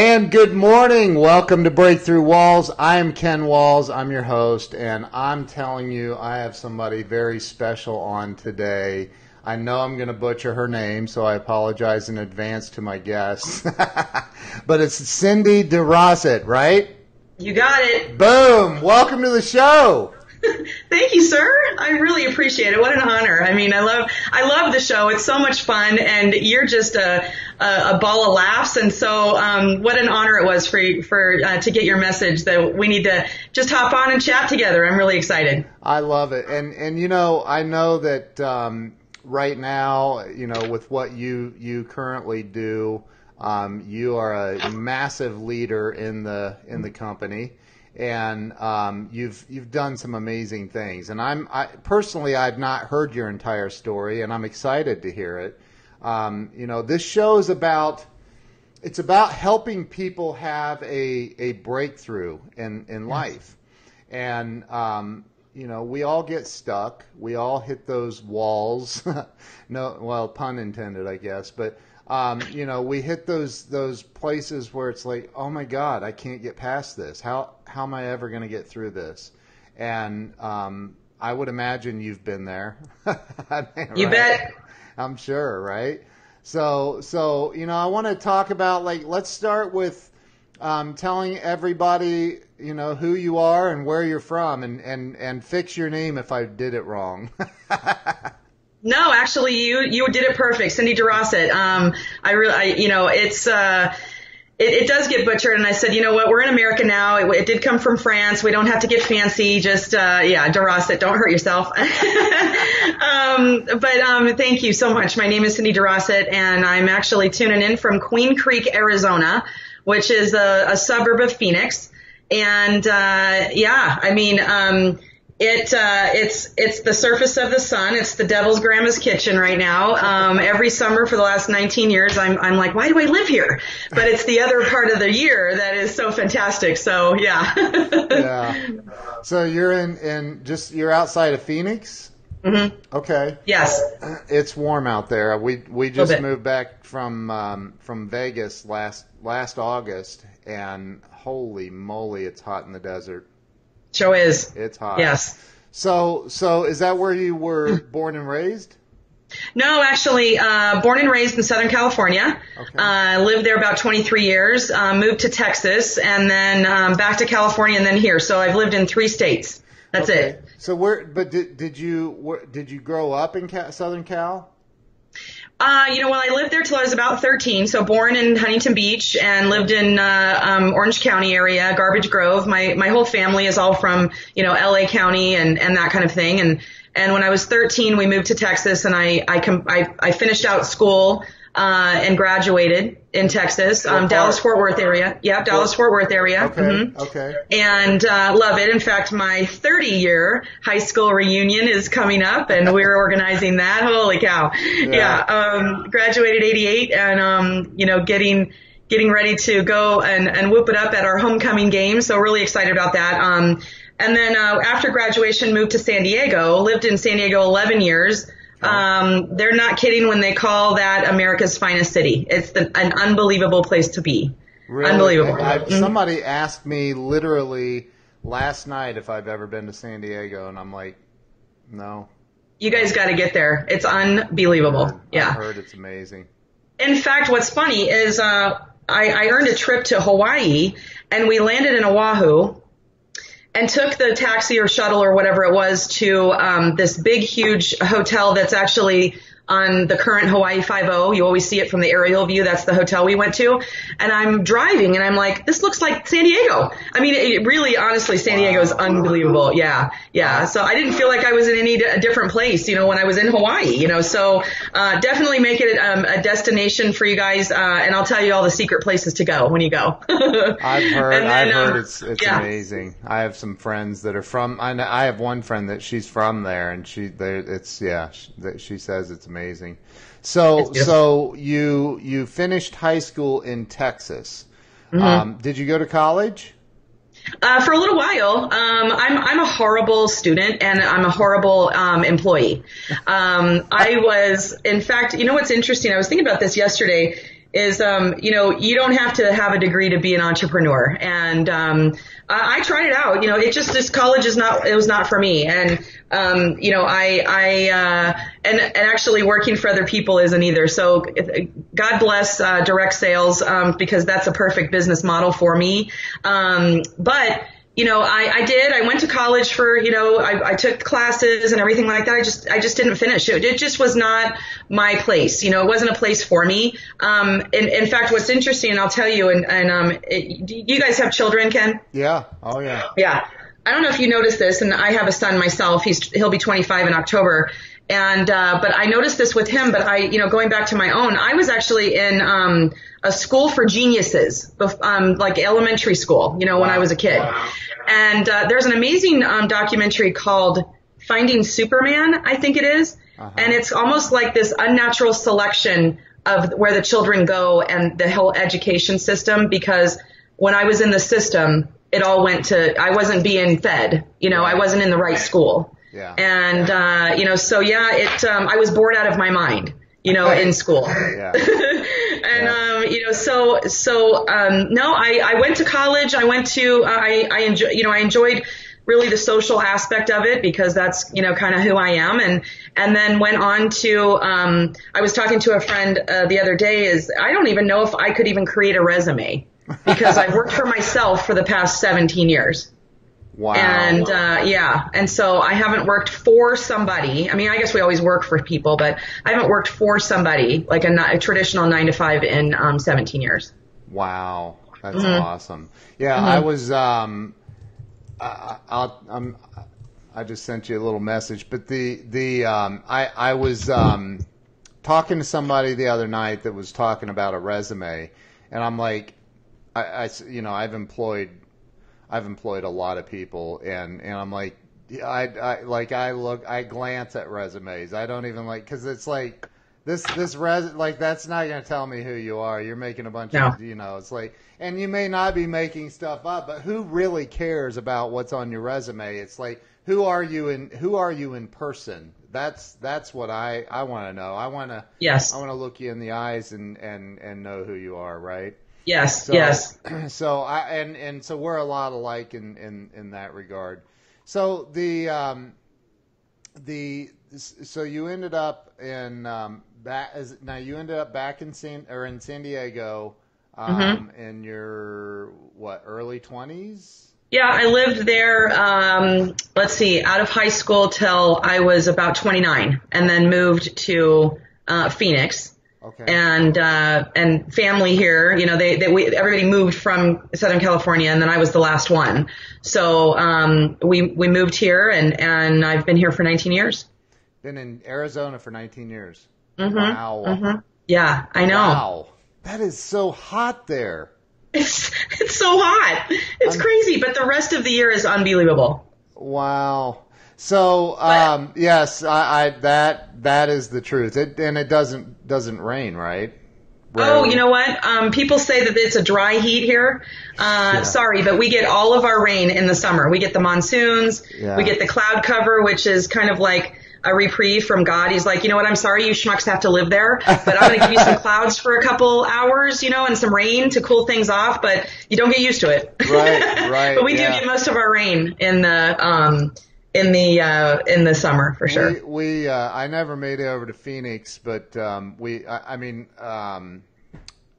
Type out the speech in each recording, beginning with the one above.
And good morning. Welcome to Breakthrough Walls. I'm Ken Walls. I'm your host, and I'm telling you, I have somebody very special on today. I know I'm going to butcher her name, so I apologize in advance to my guests. but it's Cindy DeRossett, right? You got it. Boom. Welcome to the show. Thank you, sir. I really appreciate it. What an honor. I mean, I love, I love the show. It's so much fun, and you're just a, a, a ball of laughs. And so, um, what an honor it was for for uh, to get your message that we need to just hop on and chat together. I'm really excited. I love it, and and you know, I know that um, right now, you know, with what you you currently do, um, you are a massive leader in the in the company and um, you've you've done some amazing things. And I'm I, personally I've not heard your entire story, and I'm excited to hear it. Um, you know, this show is about it's about helping people have a a breakthrough in in life, and um, you know we all get stuck, we all hit those walls. no, well, pun intended, I guess, but. Um, you know, we hit those those places where it's like, oh my God, I can't get past this. How how am I ever going to get through this? And um, I would imagine you've been there. You bet. I'm sure, right? So, so you know, I want to talk about like let's start with um, telling everybody you know who you are and where you're from, and and and fix your name if I did it wrong. no, actually, you you did it perfect, Cindy DeRossett. Um, I really, you know, it's. Uh, it, it, does get butchered. And I said, you know what? We're in America now. It, it did come from France. We don't have to get fancy. Just, uh, yeah, DeRossett. Don't hurt yourself. um, but, um, thank you so much. My name is Cindy DeRossett and I'm actually tuning in from Queen Creek, Arizona, which is a, a suburb of Phoenix. And, uh, yeah, I mean, um, it uh, it's it's the surface of the sun. It's the devil's grandma's kitchen right now. Um, every summer for the last 19 years, I'm I'm like, why do I live here? But it's the other part of the year that is so fantastic. So yeah. yeah. So you're in in just you're outside of Phoenix. Mm-hmm. Okay. Yes. It's warm out there. We we just moved back from um, from Vegas last last August, and holy moly, it's hot in the desert. Show is. It's hot. Yes. So, so is that where you were born and raised? No, actually, uh, born and raised in Southern California. Okay. Uh, lived there about 23 years. Uh, moved to Texas, and then um, back to California, and then here. So I've lived in three states. That's okay. it. So where? But did did you where, did you grow up in Southern Cal? Uh, you know, well, I lived there till I was about 13. So born in Huntington Beach and lived in uh, um, Orange County area, Garbage Grove. My my whole family is all from you know LA County and and that kind of thing. And and when I was 13, we moved to Texas, and I I com- I, I finished out school uh, and graduated in Texas, um, Dallas Fort Worth area. Yeah, Dallas Fort Worth area. Okay. Mm-hmm. Okay. And uh, love it. In fact, my 30 year high school reunion is coming up, and we're organizing that. Holy cow! Yeah. yeah um, graduated 88, and um, you know, getting getting ready to go and and whoop it up at our homecoming game. So really excited about that. Um, and then uh, after graduation, moved to San Diego. Lived in San Diego 11 years. Um, they're not kidding when they call that America's finest city. It's the, an unbelievable place to be. Really? Unbelievable. I, mm-hmm. Somebody asked me literally last night if I've ever been to San Diego, and I'm like, no. You guys got to get there. It's unbelievable. Heard, yeah. I heard it's amazing. In fact, what's funny is uh, I, I earned a trip to Hawaii, and we landed in Oahu and took the taxi or shuttle or whatever it was to um, this big, huge hotel that's actually on the current Hawaii Five-O. You always see it from the aerial view. That's the hotel we went to. And I'm driving and I'm like, this looks like San Diego. I mean, it really, honestly, San Diego is unbelievable. Yeah. Yeah. So I didn't feel like I was in any d- different place, you know, when I was in Hawaii, you know, so, uh, definitely make it um, a destination for you guys. Uh, and I'll tell you all the secret places to go when you go. I've heard, then, I've heard um, it's, it's yeah. amazing. I have some friends that are from, I, know, I have one friend that she's from there and she, it's, yeah, she, she says it's amazing amazing. So so you you finished high school in Texas. Mm-hmm. Um, did you go to college? Uh, for a little while, um, I'm I'm a horrible student and I'm a horrible um, employee. Um, I was, in fact, you know what's interesting? I was thinking about this yesterday. Is, um, you know, you don't have to have a degree to be an entrepreneur. And, um, I, I tried it out. You know, it just, this college is not, it was not for me. And, um, you know, I, I, uh, and, and actually working for other people isn't either. So God bless, uh, direct sales, um, because that's a perfect business model for me. Um, but, you know, I, I did. I went to college for, you know, I, I took classes and everything like that. I just, I just didn't finish it. It just was not my place. You know, it wasn't a place for me. Um, in, in fact, what's interesting, and I'll tell you, and, and um, it, you guys have children, Ken? Yeah. Oh, yeah. Yeah. I don't know if you noticed this, and I have a son myself. He's he'll be 25 in October, and uh, but I noticed this with him. But I, you know, going back to my own, I was actually in um, a school for geniuses, um, like elementary school. You know, when I was a kid. Wow. And uh, there's an amazing um, documentary called Finding Superman, I think it is. Uh-huh. And it's almost like this unnatural selection of where the children go and the whole education system because when I was in the system, it all went to, I wasn't being fed, you know, I wasn't in the right school. Yeah. And, uh, you know, so yeah, it, um, I was bored out of my mind, you know, in school. Yeah. and yeah. um, you know, so so um, no, I, I went to college. I went to uh, I I enjoy you know I enjoyed really the social aspect of it because that's you know kind of who I am and and then went on to um, I was talking to a friend uh, the other day is I don't even know if I could even create a resume because I've worked for myself for the past 17 years. Wow. And uh, yeah, and so I haven't worked for somebody. I mean, I guess we always work for people, but I haven't worked for somebody like a, a traditional nine to five in um, 17 years. Wow, that's mm-hmm. awesome. Yeah, mm-hmm. I was. Um, I, I'll, I'm. I just sent you a little message, but the the um, I I was um, talking to somebody the other night that was talking about a resume, and I'm like, I, I you know I've employed I've employed a lot of people, and and I'm like, I, I like I look, I glance at resumes. I don't even like because it's like this this res like that's not going to tell me who you are. You're making a bunch no. of you know. It's like, and you may not be making stuff up, but who really cares about what's on your resume? It's like who are you in who are you in person? That's that's what I I want to know. I want to yes. I want to look you in the eyes and and and know who you are, right? Yes, so, yes. So I and and so we're a lot alike in in in that regard. So the um the so you ended up in um back as now you ended up back in San or in San Diego um mm-hmm. in your what early 20s? Yeah, I lived there um let's see, out of high school till I was about 29 and then moved to uh Phoenix Okay. And uh, and family here, you know, they, they we everybody moved from Southern California, and then I was the last one. So um, we we moved here, and and I've been here for 19 years. Been in Arizona for 19 years. Mm-hmm. Wow. Mm-hmm. Yeah, I know. Wow, that is so hot there. It's it's so hot. It's I'm, crazy, but the rest of the year is unbelievable. Wow. So um, yes, I, I, that that is the truth. It, and it doesn't doesn't rain, right? Rarely. Oh, you know what? Um, people say that it's a dry heat here. Uh, yeah. Sorry, but we get all of our rain in the summer. We get the monsoons. Yeah. We get the cloud cover, which is kind of like a reprieve from God. He's like, you know what? I'm sorry, you schmucks have to live there, but I'm going to give you some clouds for a couple hours, you know, and some rain to cool things off. But you don't get used to it. Right, right. but we yeah. do get most of our rain in the um, in the uh, in the summer for sure. We, we uh, I never made it over to Phoenix, but um, we I, I mean um,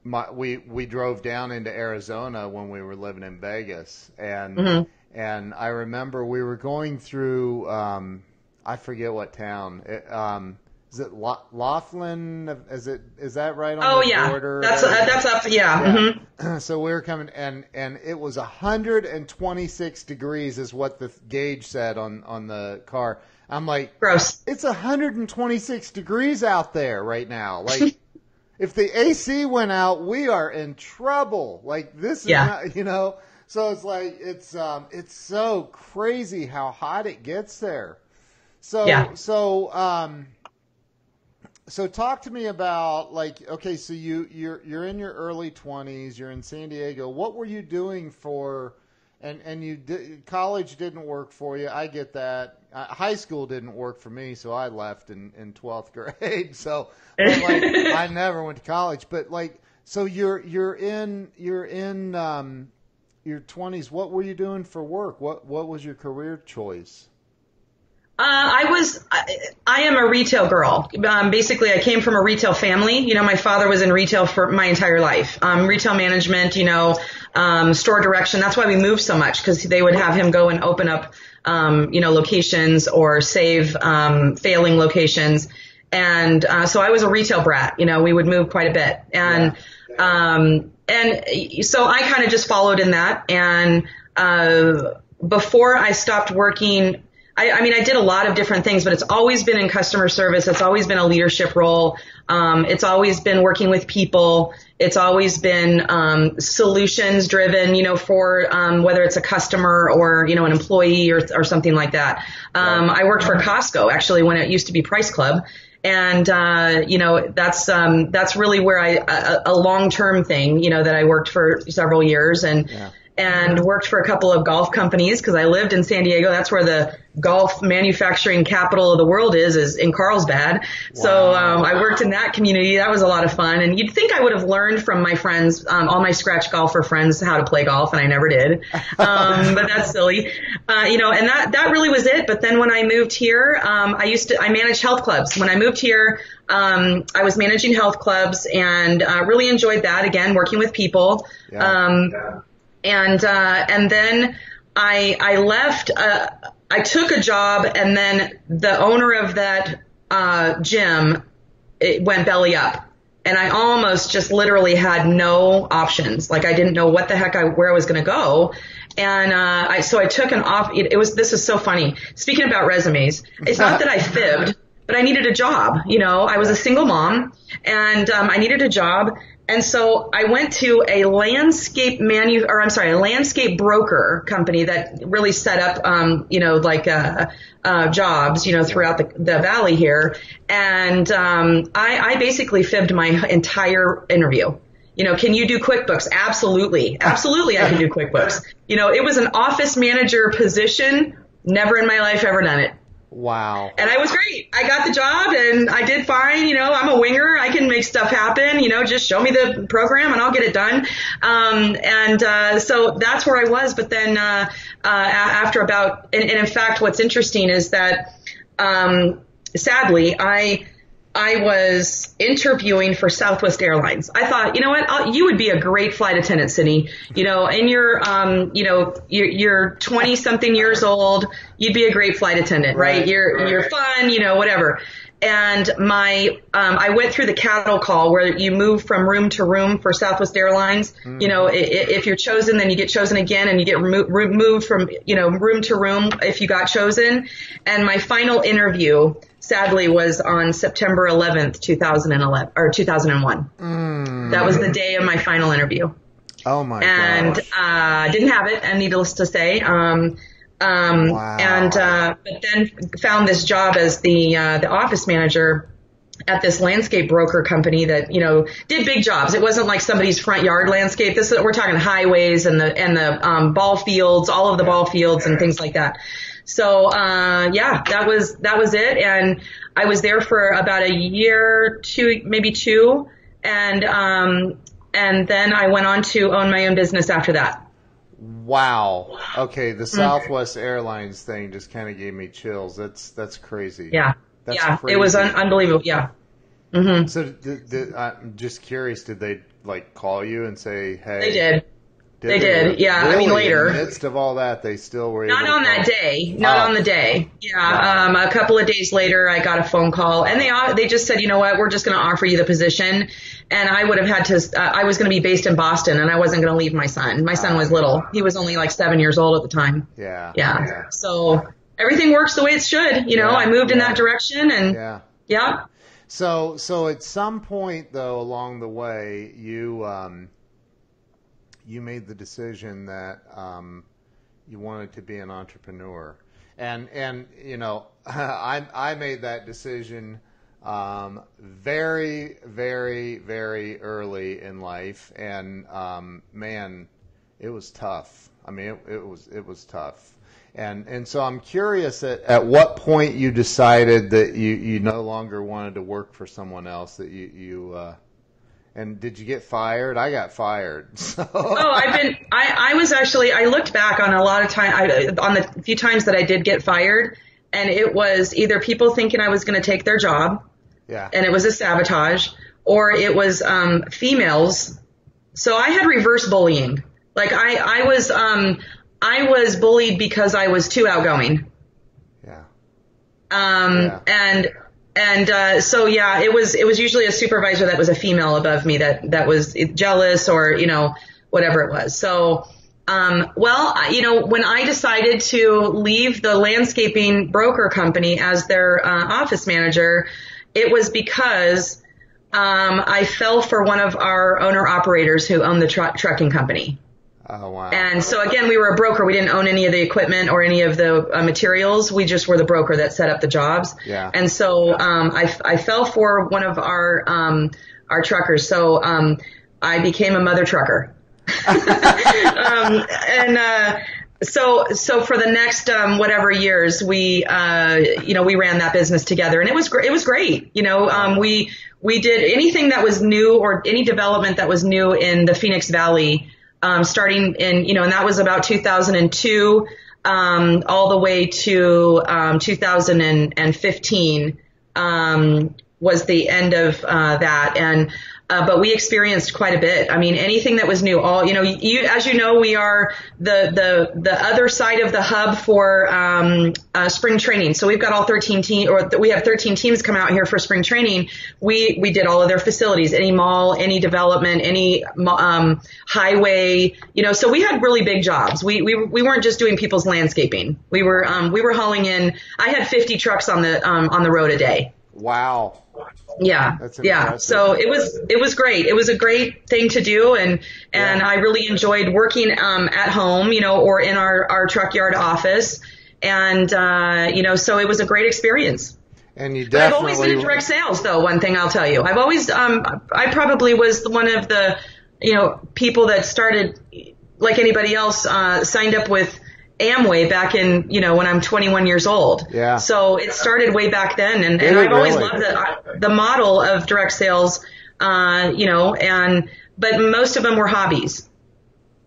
my, we we drove down into Arizona when we were living in Vegas, and mm-hmm. and I remember we were going through um, I forget what town. It, um, is it Laughlin? Is it is that right on oh, the yeah. border? That's uh, that's up. Yeah. yeah. Mm-hmm. So we were coming, and and it was 126 degrees, is what the gauge said on on the car. I'm like, gross. It's 126 degrees out there right now. Like, if the AC went out, we are in trouble. Like this is yeah. not, you know. So it's like it's um it's so crazy how hot it gets there. So yeah. so um so talk to me about like okay so you you're you're in your early 20s you're in san diego what were you doing for and and you did, college didn't work for you i get that uh, high school didn't work for me so i left in in 12th grade so like i never went to college but like So you're you're in you're in um, your twenties. What were you doing for work? What what was your career choice? Uh, I was, I, I am a retail girl. Um, basically, I came from a retail family. You know, my father was in retail for my entire life. Um, retail management, you know, um, store direction. That's why we moved so much because they would have him go and open up, um, you know, locations or save um, failing locations. And uh, so I was a retail brat. You know, we would move quite a bit, and um, and so I kind of just followed in that. And uh, before I stopped working I, I mean, I did a lot of different things, but it's always been in customer service. It's always been a leadership role. Um, it's always been working with people. It's always been um, solutions driven, you know, for um, whether it's a customer or you know an employee or, or something like that. Um, I worked for Costco actually when it used to be Price Club, and uh, you know that's um, that's really where I a, a long term thing, you know, that I worked for several years and. Yeah and worked for a couple of golf companies because I lived in San Diego. That's where the golf manufacturing capital of the world is, is in Carlsbad. Wow. So um, I worked in that community. That was a lot of fun. And you'd think I would have learned from my friends, um, all my scratch golfer friends, how to play golf, and I never did. Um, but that's silly. Uh, you know, and that that really was it. But then when I moved here, um, I used to I managed health clubs. When I moved here, um, I was managing health clubs and uh, really enjoyed that. Again, working with people. Yeah. Um, yeah and uh, and then I I left. Uh, I took a job, and then the owner of that uh, gym it went belly up, and I almost just literally had no options. Like I didn't know what the heck I where I was going to go. And uh, I so I took an off. It, it was this is so funny. Speaking about resumes, it's not that I fibbed, but I needed a job. You know, I was a single mom, and um, I needed a job, and so I went to a landscape manu, or I'm sorry, a landscape broker company that really set up, um, you know, like, uh, uh, jobs, you know, throughout the, the valley here. And, um, I, I basically fibbed my entire interview. You know, can you do QuickBooks? Absolutely. Absolutely. I can do QuickBooks. You know, it was an office manager position. Never in my life ever done it. Wow. And I was great. I got the job and I did fine. You know, I'm a winger. I can make stuff happen. You know, just show me the program and I'll get it done. Um, and, uh, so that's where I was. But then, uh, uh, after about, and, and in fact, what's interesting is that, um, sadly, I, I was interviewing for Southwest Airlines. I thought, you know what, I'll, you would be a great flight attendant, Cindy. You know, and you're, um, you know, you're, you're 20 something years old. You'd be a great flight attendant, right? right you're, right. you're fun, you know, whatever. And my, um, I went through the cattle call where you move from room to room for Southwest Airlines. Mm-hmm. You know, if, if you're chosen, then you get chosen again and you get moved from, you know, room to room if you got chosen. And my final interview, sadly was on September 11th, 2011 or 2001. Mm. That was the day of my final interview. Oh my and. And uh, didn't have it, and needless to say, um, um, wow. and uh, but then found this job as the uh, the office manager at this landscape broker company that you know did big jobs. It wasn't like somebody's front yard landscape. This is, we're talking highways and the and the um, ball fields, all of the ball fields and things like that. So uh, yeah, that was that was it, and I was there for about a year, two maybe two, and um, and then I went on to own my own business after that. Wow. Okay, the mm-hmm. Southwest mm-hmm. Airlines thing just kind of gave me chills. That's that's crazy. Yeah. That's yeah. Crazy. It was un- unbelievable. Yeah. Mm-hmm. So, did, did, I'm just curious. Did they like call you and say, "Hey"? They did. Did they, they, did, yeah. Really? I mean, later. In the midst of all that, they still were not on that day. Not oh. on the day. Yeah. Um, a couple of days later, I got a phone call, and they they just said, you know what, we're just going to offer you the position. And I would have had to. Uh, I was going to be based in Boston, and I wasn't going to leave my son. My son was little. He was only like seven years old at the time. Yeah. Yeah. yeah. So everything works the way it should. You know, yeah. I moved yeah. in that direction, and yeah. Yeah. So so at some point though along the way, you. Um, you made the decision that um, you wanted to be an entrepreneur, and and you know I I made that decision um, very very very early in life, and um, man, it was tough. I mean, it, it was it was tough. And and so I'm curious at, at what point you decided that you, you no longer wanted to work for someone else that you you uh, And did you get fired? I got fired. So. Oh, I've been. I I was actually. I looked back on a lot of time. I, on the few times that I did get fired, and it was either people thinking I was going to take their job, yeah, and it was a sabotage, or it was um, females. So I had reverse bullying. Like I I was um I was bullied because I was too outgoing. Yeah. Um Yeah. and and uh, so yeah, it was it was usually a supervisor that was a female above me that that was jealous or you know whatever it was. So um, well, you know, when I decided to leave the landscaping broker company as their uh, office manager, it was because um, I fell for one of our owner operators who owned the tru- trucking company. Oh wow. And so again, we were a broker. We didn't own any of the equipment or any of the uh, materials. We just were the broker that set up the jobs. Yeah. And so um, I, I fell for one of our um, our truckers. So um, I became a mother trucker. um, and uh, so so for the next um, whatever years, we uh, you know we ran that business together, and it was gr- it was great. You know, um, we we did anything that was new or any development that was new in the Phoenix Valley, um, starting in you know, and that was about 2002 um, all the way to um, 2015 um, was the end of uh, that, and uh, but we experienced quite a bit. I mean, anything that was new, all you know, you as you know, we are the the the other side of the hub for um, uh, spring training. So we've got all 13 team, or th- we have 13 teams come out here for spring training. We we did all of their facilities, any mall, any development, any um, highway, you know. So we had really big jobs. We we we weren't just doing people's landscaping. We were um, we were hauling in. I had 50 trucks on the um, on the road a day. wow. Yeah. Yeah. So it was it was great. It was a great thing to do and and Yeah. I really enjoyed working um at home, you know, or in our our truck yard office. And uh, you know, so it was a great experience. And you But I've always been in direct sales though, one thing I'll tell you. I've always um I probably was one of the you know, people that started like anybody else, uh signed up with Amway back in, you know, when I'm 21 years old. Yeah. So it started way back then, and, and I've always really? loved the the model of direct sales. Uh, you know, and but most of them were hobbies.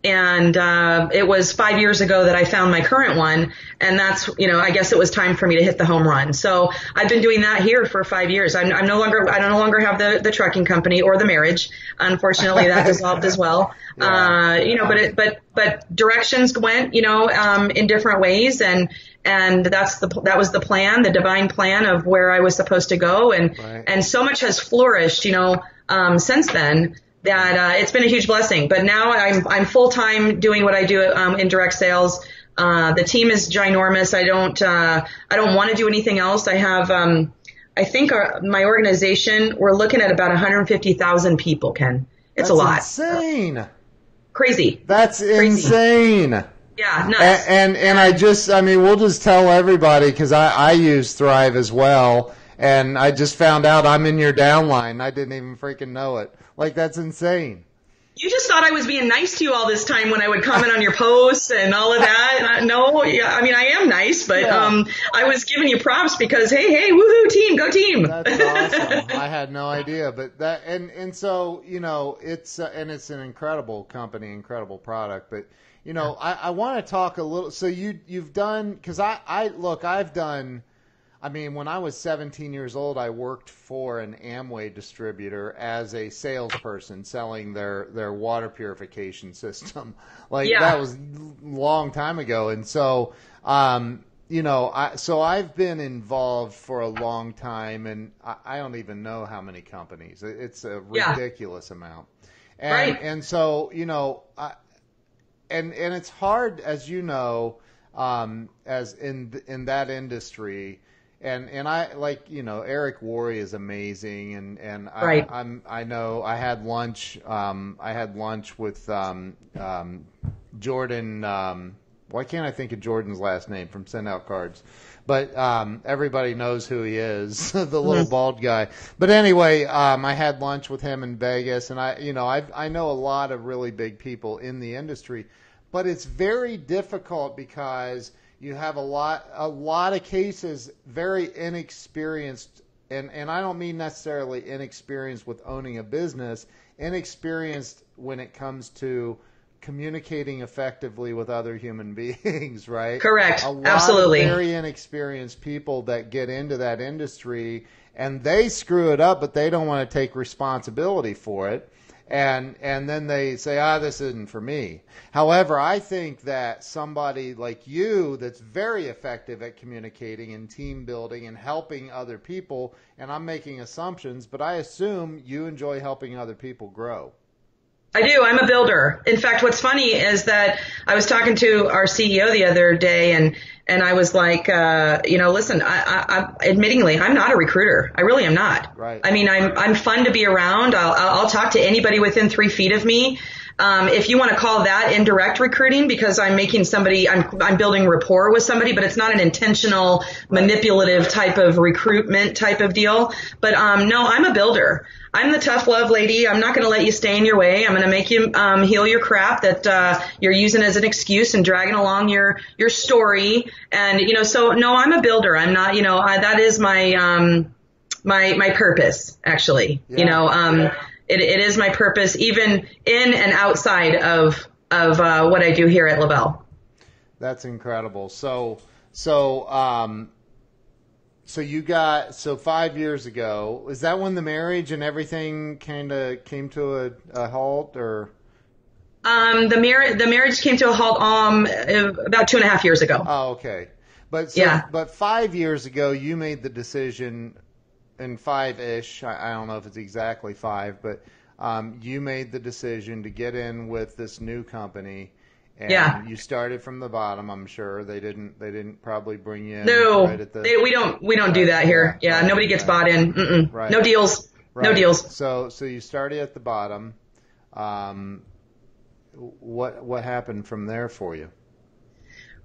And uh, it was five years ago that I found my current one, and that's you know I guess it was time for me to hit the home run. So I've been doing that here for five years. I'm, I'm no longer I don't no longer have the the trucking company or the marriage. Unfortunately, that dissolved as well. Yeah. Uh, you know, but it, but but directions went you know um, in different ways, and and that's the that was the plan, the divine plan of where I was supposed to go, and Right. and so much has flourished, you know, um, since then that uh, it's been a huge blessing. But now I'm I'm full time doing what I do um, in direct sales. Uh, the team is ginormous. I don't uh, I don't want to do anything else. I have um, I think our, my organization we're looking at about 150,000 people. Ken, it's That's a lot, That's Insane. crazy. That's insane. Yeah, nuts. And, and and I just I mean we'll just tell everybody because I I use Thrive as well and I just found out I'm in your downline I didn't even freaking know it like that's insane You just thought I was being nice to you all this time when I would comment on your posts and all of that. And I, no, yeah, I mean I am nice, but Yeah. um, I was giving you props because hey, hey, woohoo, team, go team. that's awesome I had no idea but that and and so you know it's uh, and it's an incredible company incredible product but you know I I want to talk a little so you you've done because I I look I've done. I mean, when I was 17 years old, I worked for an Amway distributor as a salesperson selling their, their water purification system. Like Yeah. that was a long time ago. And so, um, you know, I, so I've been involved for a long time and I, I don't even know how many companies. It's a Yeah. ridiculous amount. And, Right. and so, you know, I, and and it's hard as you know um, as in in that industry and and I like you know Eric Worre is amazing and and I, Right. I'm I know I had lunch um, I had lunch with um, um, Jordan um, why can't I think of Jordan's last name from Send Out Cards? But um, everybody knows who he is the little bald guy. But anyway um, I had lunch with him in Vegas and I you know I I know a lot of really big people in the industry but it's very difficult because you have a lot a lot of cases very inexperienced and and I don't mean necessarily inexperienced with owning a business, inexperienced when it comes to communicating effectively with other human beings, right? Correct. Absolutely. Very inexperienced people that get into that industry and they screw it up, but they don't want to take responsibility for it. And and then they say, ah, this isn't for me. However, I think that somebody like you that's very effective at communicating and team building and helping other people, and I'm making assumptions, but I assume you enjoy helping other people grow. I do. I'm a builder. In fact, what's funny is that I was talking to our CEO the other day and, and I was like, uh, you know, listen, I, I, I, admittingly, I'm not a recruiter. I really am not. Right. I mean, I'm, I'm fun to be around. I'll, I'll talk to anybody within three feet of me. Um, if you want to call that indirect recruiting because I'm making somebody, I'm, I'm building rapport with somebody, but it's not an intentional manipulative type of recruitment type of deal. But, um, no, I'm a builder. I'm the tough love lady. I'm not going to let you stay in your way. I'm going to make you um, heal your crap that uh, you're using as an excuse and dragging along your your story. And you know, so no, I'm a builder. I'm not. You know, I, that is my um, my my purpose actually. Yeah. You know, um, it, it is my purpose, even in and outside of of uh, what I do here at Le-Vel. That's incredible. So so um so you got so five years ago is that when the marriage and everything kind of came to a, a halt or Um, the mar- the marriage came to a halt um about two and a half years ago. oh okay but so, Yeah. but five years ago you made the decision in five ish I, I don't know if it's exactly five but um, you made the decision to get in with this new company and Yeah. you started from the bottom i'm sure they didn't they didn't probably bring you in No, right at the they, we don't we don't do that here. Yeah, Yeah, right, nobody gets right. bought in. Mm-mm. Right. No deals. No deals. So so you started at the bottom. Um, what what happened from there for you?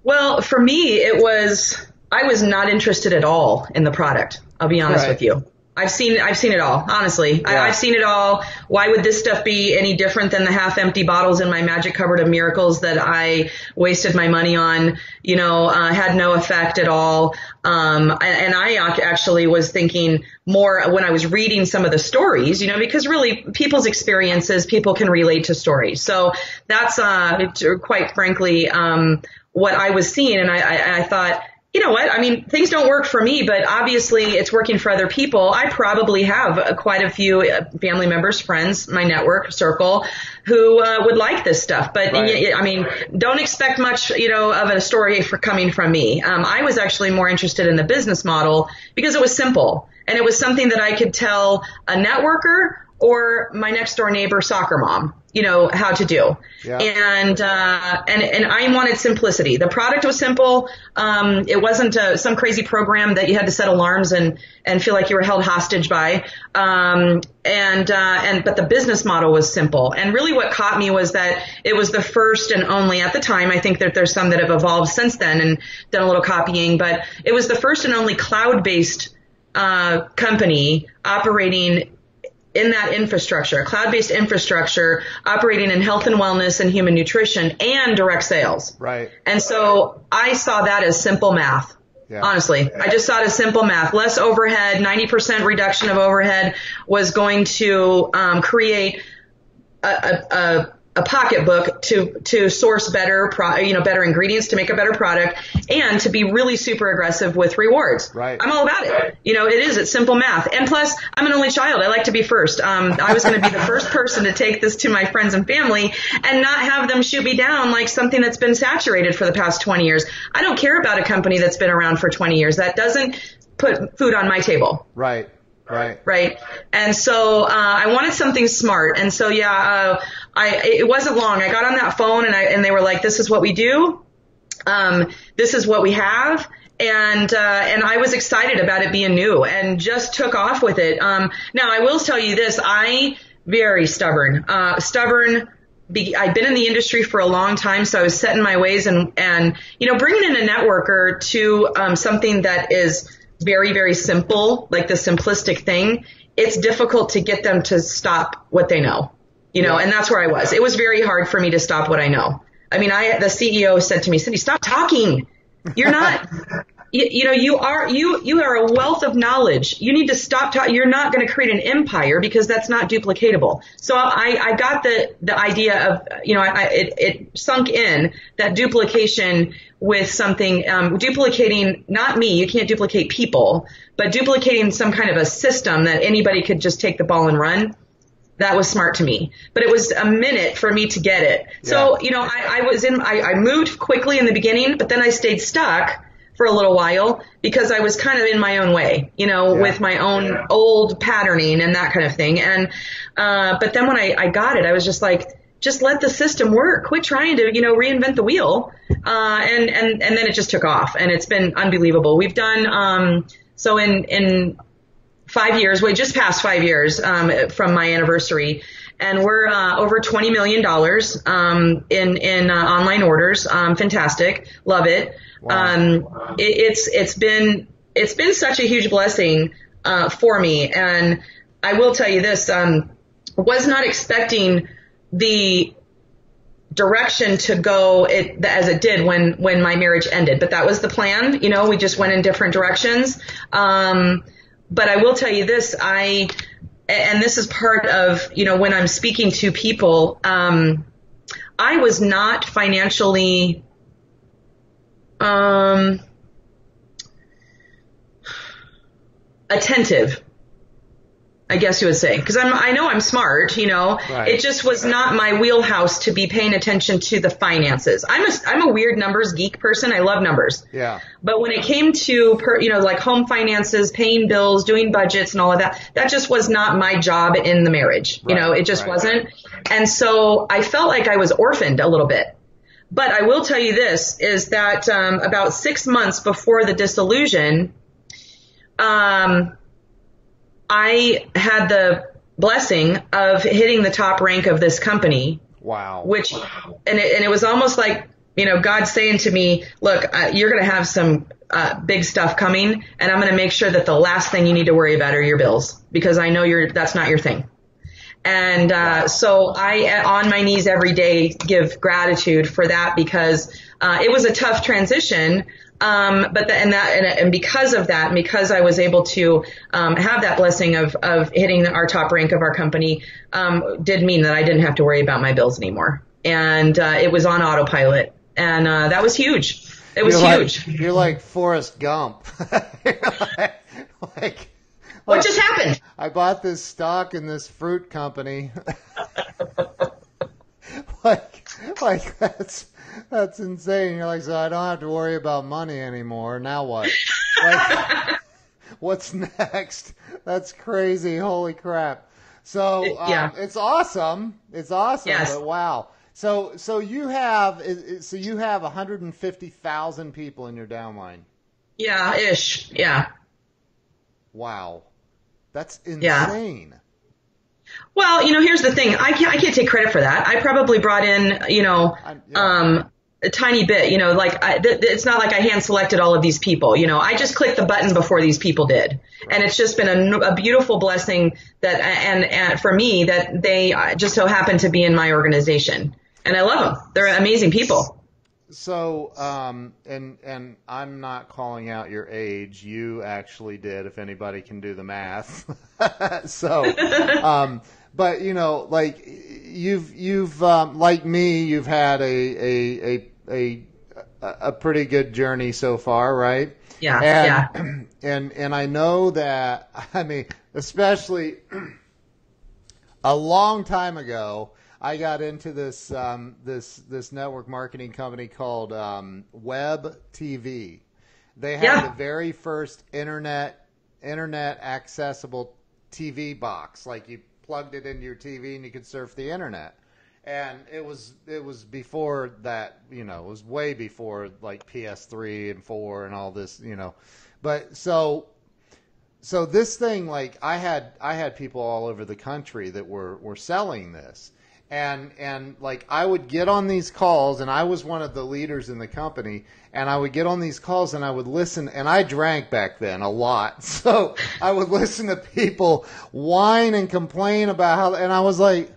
Well, for me, it was I was not interested at all in the product. I'll be honest Right. with you. I've seen I've seen it all. Honestly, Yeah. I, I've seen it all. Why would this stuff be any different than the half-empty bottles in my magic cupboard of miracles that I wasted my money on? You know, uh, had no effect at all. Um, and, and I actually was thinking more when I was reading some of the stories. You know, because really people's experiences, people can relate to stories. So that's uh, quite frankly um, what I was seeing, and I, I, I thought you know what? I mean, things don't work for me, but obviously it's working for other people. I probably have uh, quite a few uh, family members, friends, my network circle who uh, would like this stuff. But Right. I mean, don't expect much, you know, of a story for coming from me. Um, I was actually more interested in the business model because it was simple and it was something that I could tell a networker or my next door neighbor soccer mom, you know, how to do. Yeah. And, uh, and, and I wanted simplicity. The product was simple. Um, it wasn't uh some crazy program that you had to set alarms and, and feel like you were held hostage by. Um, and, uh, and, but the business model was simple. And really what caught me was that it was the first and only at the time. I think that there's some that have evolved since then and done a little copying, but it was the first and only cloud based, uh, company operating in that infrastructure, cloud-based infrastructure operating in health and wellness and human nutrition and direct sales. Right. And so I saw that as simple math. Yeah. Honestly, I just saw it as simple math. Less overhead, 90% reduction of overhead was going to um, create a, a, a, a pocketbook to to source better, pro, you know, better ingredients to make a better product, and to be really super aggressive with rewards. Right. I'm all about it. You know, it is. It's simple math. And plus, I'm an only child. I like to be first. Um, I was going to be the first person to take this to my friends and family and not have them shoot me down like something that's been saturated for the past 20 years. I don't care about a company that's been around for 20 years. That doesn't put food on my table Right. Right. right? And so uh, I wanted something smart. And so yeah, uh, I it wasn't long. I got on that phone and I and they were like, "This is what we do. Um, this is what we have." And uh, and I was excited about it being new and just took off with it. Um, now I will tell you this: I very stubborn, uh, stubborn. Be, I've been in the industry for a long time, so I was set in my ways, and and you know, bringing in a networker to um, something that is very very simple, like the simplistic thing, it's difficult to get them to stop what they know, you know, and that's where I was. It was very hard for me to stop what I know. I mean, I the CEO said to me, Cindy, stop talking. You're not you, you know, you are you you are a wealth of knowledge. You need to stop talking. You're not going to create an empire because that's not duplicatable. So I, I got the the idea of you know I, it, it sunk in that duplication with something um, duplicating not me. You can't duplicate people, but duplicating some kind of a system that anybody could just take the ball and run that was smart to me. But it was a minute for me to get it. So, Yeah. you know, I, I was in, I, I moved quickly in the beginning, but then I stayed stuck for a little while because I was kind of in my own way, you know, Yeah. with my own old patterning and that kind of thing. And, uh, but then when I, I got it, I was just like, just let the system work. Quit trying to, you know, reinvent the wheel. Uh, and, and, and then it just took off and it's been unbelievable. We've done, um, so in, in five years, we just passed five years um, from my anniversary, and we're uh, over twenty million dollars um, in in uh, online orders. Um, fantastic, love it. Wow. Um, it. It's it's been it's been such a huge blessing uh, for me, and I will tell you this: um, was not expecting the direction to go it, as it did when when my marriage ended but that was the plan you know we just went in different directions um but i will tell you this i and this is part of you know when i'm speaking to people um i was not financially um attentive I guess you would say, because I'm, I know I'm smart, you know. Right. It just was not my wheelhouse to be paying attention to the finances. I'm a, I'm a weird numbers geek person. I love numbers. Yeah. But when it came to, per, you know, like home finances, paying bills, doing budgets and all of that, that just was not my job in the marriage. You know, it just right. wasn't. And so I felt like I was orphaned a little bit. But I will tell you this is that um, about six months before the dissolution, um, I had the blessing of hitting the top rank of this company Wow. which and it, and it was almost like you know God saying to me, look, uh, you're going to have some uh, big stuff coming, and I'm going to make sure that the last thing you need to worry about are your bills because I know you're that's not your thing. And uh, so I, on my knees every day, give gratitude for that because uh, it was a tough transition. Um, but the, and that and, and because of that, and because I was able to um, have that blessing of of hitting our top rank of our company, um, did mean that I didn't have to worry about my bills anymore, and uh, it was on autopilot, and uh, that was huge. It was you're huge. Like, you're like Forrest Gump. Like, like, what just happened? I bought this stock in this fruit company. like, like that's that's insane. You're like, so I don't have to worry about money anymore. Now what? Like, what's next? That's crazy. Holy crap. So um, Yeah. it's awesome. It's awesome. Yes. But wow. So so you have so you have 150,000 people in your downline. Yeah, ish. Yeah. Wow. That's Yeah. Well, you know, here's the thing. I can't, I can't take credit for that. I probably brought in, you know, um, a tiny bit, you know, like I, th- it's not like I hand selected all of these people, you know, I just clicked the button before these people did. And it's just been a, a beautiful blessing that, and, and for me that they uh, just so happen to be in my organization. And I love them. They're amazing people. So, um, and and I'm not calling out your age. You actually did, if anybody can do the math. so, um, but you know, like you've you've um, like me, you've had a a a a a pretty good journey so far, right? Yeah. And, yeah. and and I know that I mean, especially a long time ago, I got into this um, this this network marketing company called um, Web TV. They had Yeah. the very first internet internet accessible TV box. Like you plugged it into your TV and you could surf the internet. And it was it was before that, you know, it was way before like PS3 and 4 and all this, you know. But so so this thing like I had I had people all over the country that were were selling this. And and like I would get on these calls and I was one of the leaders in the company and I would get on these calls and I would listen and I drank back then a lot. So I would listen to people whine and complain about how and I was like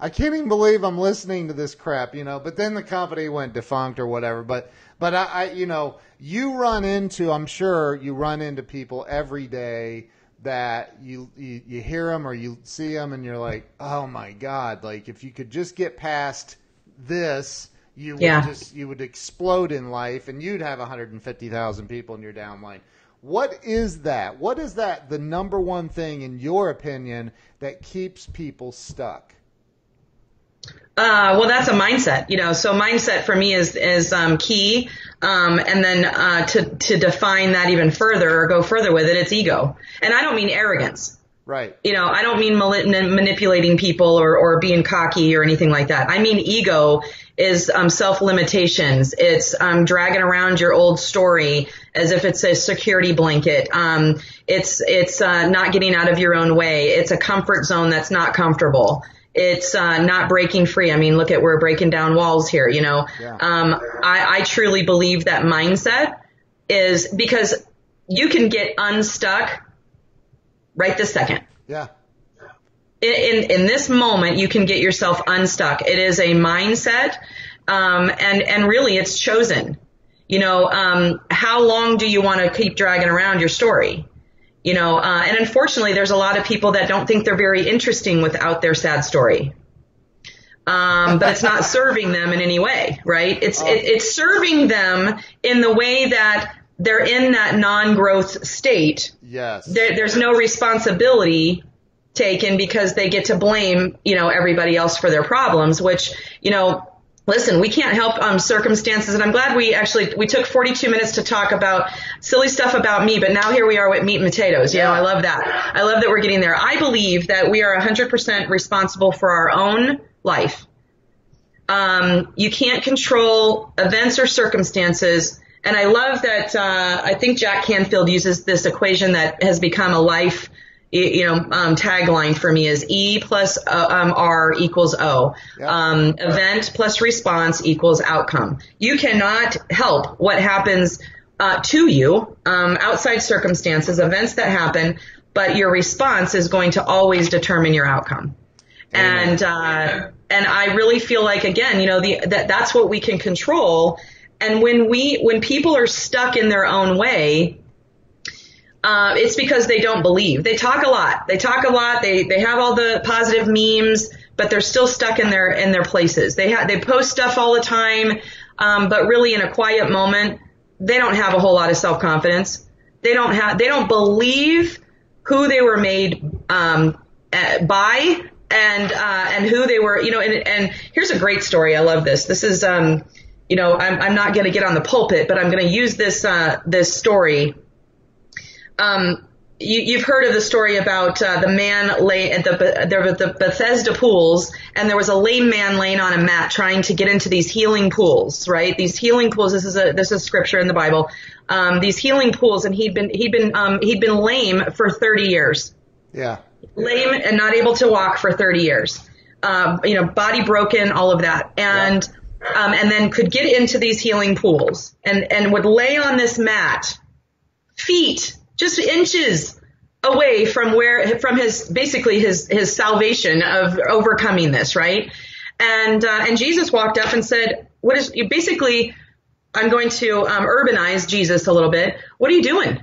I can't even believe I'm listening to this crap, you know. But then the company went defunct or whatever. But But I, I, you know, you run into, I'm sure you run into people every day that you, you you hear them or you see them and you're like, oh my god, like if you could just get past this, you would just you would explode in life and you'd have 150,000 people in your downline. What is that? What is that the number one thing in your opinion that keeps people stuck? Uh, well, that's a mindset, you know. So mindset for me is is um, key, um, and then uh, to to define that even further or go further with it, it's ego, and I don't mean arrogance. Right. You know, I don't mean manipulating people or or being cocky or anything like that. I mean ego is um, self limitations. It's um, dragging around your old story as if it's a security blanket. Um, it's it's uh, not getting out of your own way. It's a comfort zone that's not comfortable. It's uh, not breaking free. I mean, look at we're breaking down walls here. You know, Yeah. um, I, I truly believe that mindset is because you can get unstuck right this second Yeah. in, in, in this moment, you can get yourself unstuck. It is a mindset, um, and and really, it's chosen. You know, um, how long do you want to keep dragging around your story? You know, uh, and unfortunately, there's a lot of people that don't think they're very interesting without their sad story. Um, but it's not serving them in any way, right? It's it, it's serving them in the way that they're in that non-growth state Yes. there, there's no responsibility taken because they get to blame, you know, everybody else for their problems, which, you know, listen, we can't help um, circumstances, and I'm glad we actually we took 42 minutes to talk about silly stuff about me, but now here we are with meat and potatoes. You know, I love that. I love that we're getting there. I believe that we are 100% responsible for our own life. Um, you can't control events or circumstances. And I love that, uh, I think Jack Canfield uses this equation that has become a life, you know, um, tagline for me is E plus uh, um, R equals O. Yeah. Um, event plus response equals outcome. You cannot help what happens uh, to you, um, outside circumstances, events that happen, but your response is going to always determine your outcome. And uh, and I really feel like again, you know, the that that's what we can control. And when we when people are stuck in their own way, uh, it's because they don't believe. They talk a lot. They talk a lot. They they have all the positive memes, but they're still stuck in their in their places. They have they post stuff all the time, um, but really in a quiet moment, they don't have a whole lot of self confidence. They don't have they don't believe who they were made um, uh, by and uh, and who they were. You know, and, and here's a great story. I love this. This is um, you know, I'm I'm not going to get on the pulpit, but I'm going to use this uh, this story um, you, you've heard of the story about uh, the man lay at the there were the Bethesda pools, and there was a lame man laying on a mat trying to get into these healing pools. Right, these healing pools. This is a this is scripture in the Bible. Um, these healing pools, and he'd been he'd been um, he'd been lame for 30 years, Yeah. lame and not able to walk for 30 years. Um, you know, body broken, all of that, and um, and then could get into these healing pools, and and would lay on this mat feet, just inches away from where, from his, basically his, his salvation of overcoming this, right? And, uh, and Jesus walked up and said, what is, basically, I'm going to, um, urbanize Jesus a little bit. What are you doing?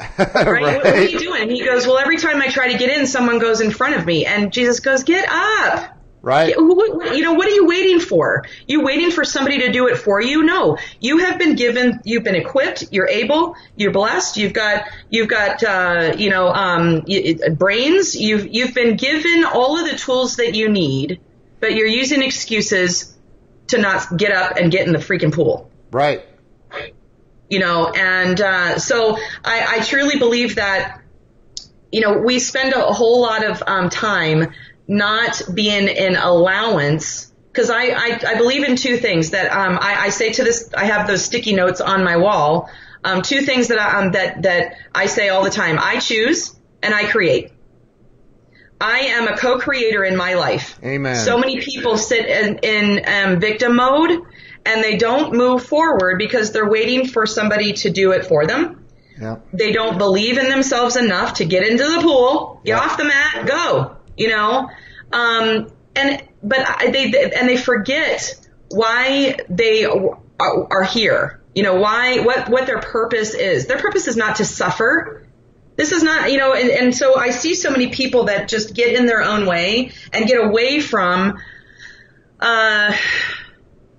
Right? What, what are you doing? And he goes, well, every time I try to get in, someone goes in front of me. And Jesus goes, get up. Right. You know, what are you waiting for? You waiting for somebody to do it for you? No, you have been given, you've been equipped, you're able, you're blessed, you've got, you've got, uh, you know, um, brains, you've, you've been given all of the tools that you need, but you're using excuses to not get up and get in the freaking pool Right. you know, and uh, so I, I truly believe that, you know, we spend a whole lot of um, time not being in allowance because I, I, I believe in two things that um, I, I say to this, I have those sticky notes on my wall. Um, two things that I, um, that that I say all the time: I choose and I create. I am a co-creator in my life. Amen. So many people sit in, in um, victim mode and they don't move forward because they're waiting for somebody to do it for them. Yeah. They don't believe in themselves enough to get into the pool, get Yeah. off the mat, go. You know, um, and but I, they and they forget why they are, are here. You know, why, what, what their purpose is. Their purpose is not to suffer. This is not, you know, and, and so I see so many people that just get in their own way and get away from, uh,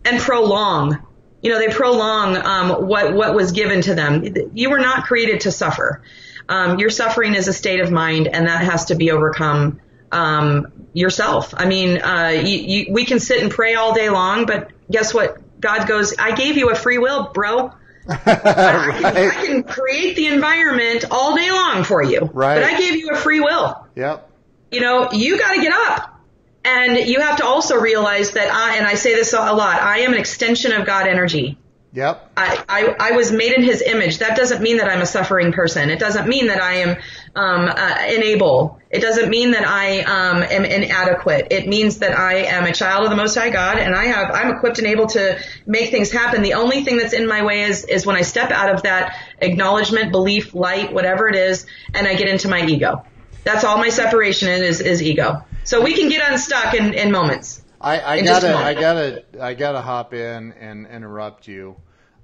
and prolong. You know, they prolong um, what what was given to them. You were not created to suffer. Um, your suffering is a state of mind, and that has to be overcome um, yourself. I mean, uh, you, you, we can sit and pray all day long, but guess what? God goes, I gave you a free will, bro. right. I, can, I, can, create the environment all day long for you. Right. But I gave you a free will. Yep. You know, you got to get up. And you have to also realize that I, and I say this a lot, I am an extension of God energy. Yep. I, I, I was made in his image. That doesn't mean that I'm a suffering person. It doesn't mean that I am um, uh, unable. It doesn't mean that I um, am inadequate. It means that I am a child of the Most High God, and I have I'm equipped and able to make things happen. The only thing that's in my way is is when I step out of that acknowledgement, belief, light, whatever it is, and I get into my ego. That's all my separation is is ego. So we can get unstuck in, in moments. I, I gotta, I gotta, I gotta hop in and interrupt you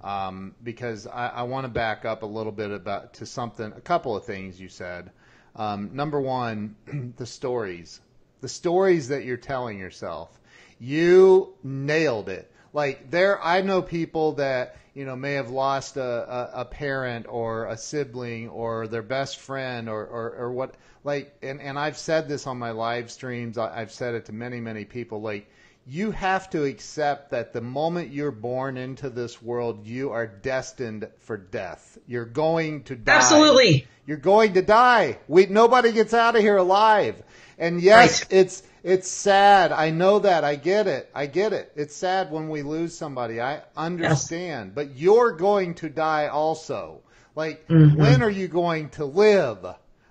um, because I, I want to back up a little bit about to something, a couple of things you said. Um, number one, the stories, the stories that you're telling yourself. You nailed it. Like there, I know people that you know may have lost a, a, a parent or a sibling or their best friend or, or, or what like and, and I've said this on my live streams, I've said it to many, many people, like you have to accept that the moment you're born into this world, you are destined for death. You're going to die. Absolutely. You're going to die. We nobody gets out of here alive. And yes, right. it's it's sad. I know that. I get it. I get it. It's sad when we lose somebody. I understand. Yes. But you're going to die also. Like mm-hmm. when are you going to live?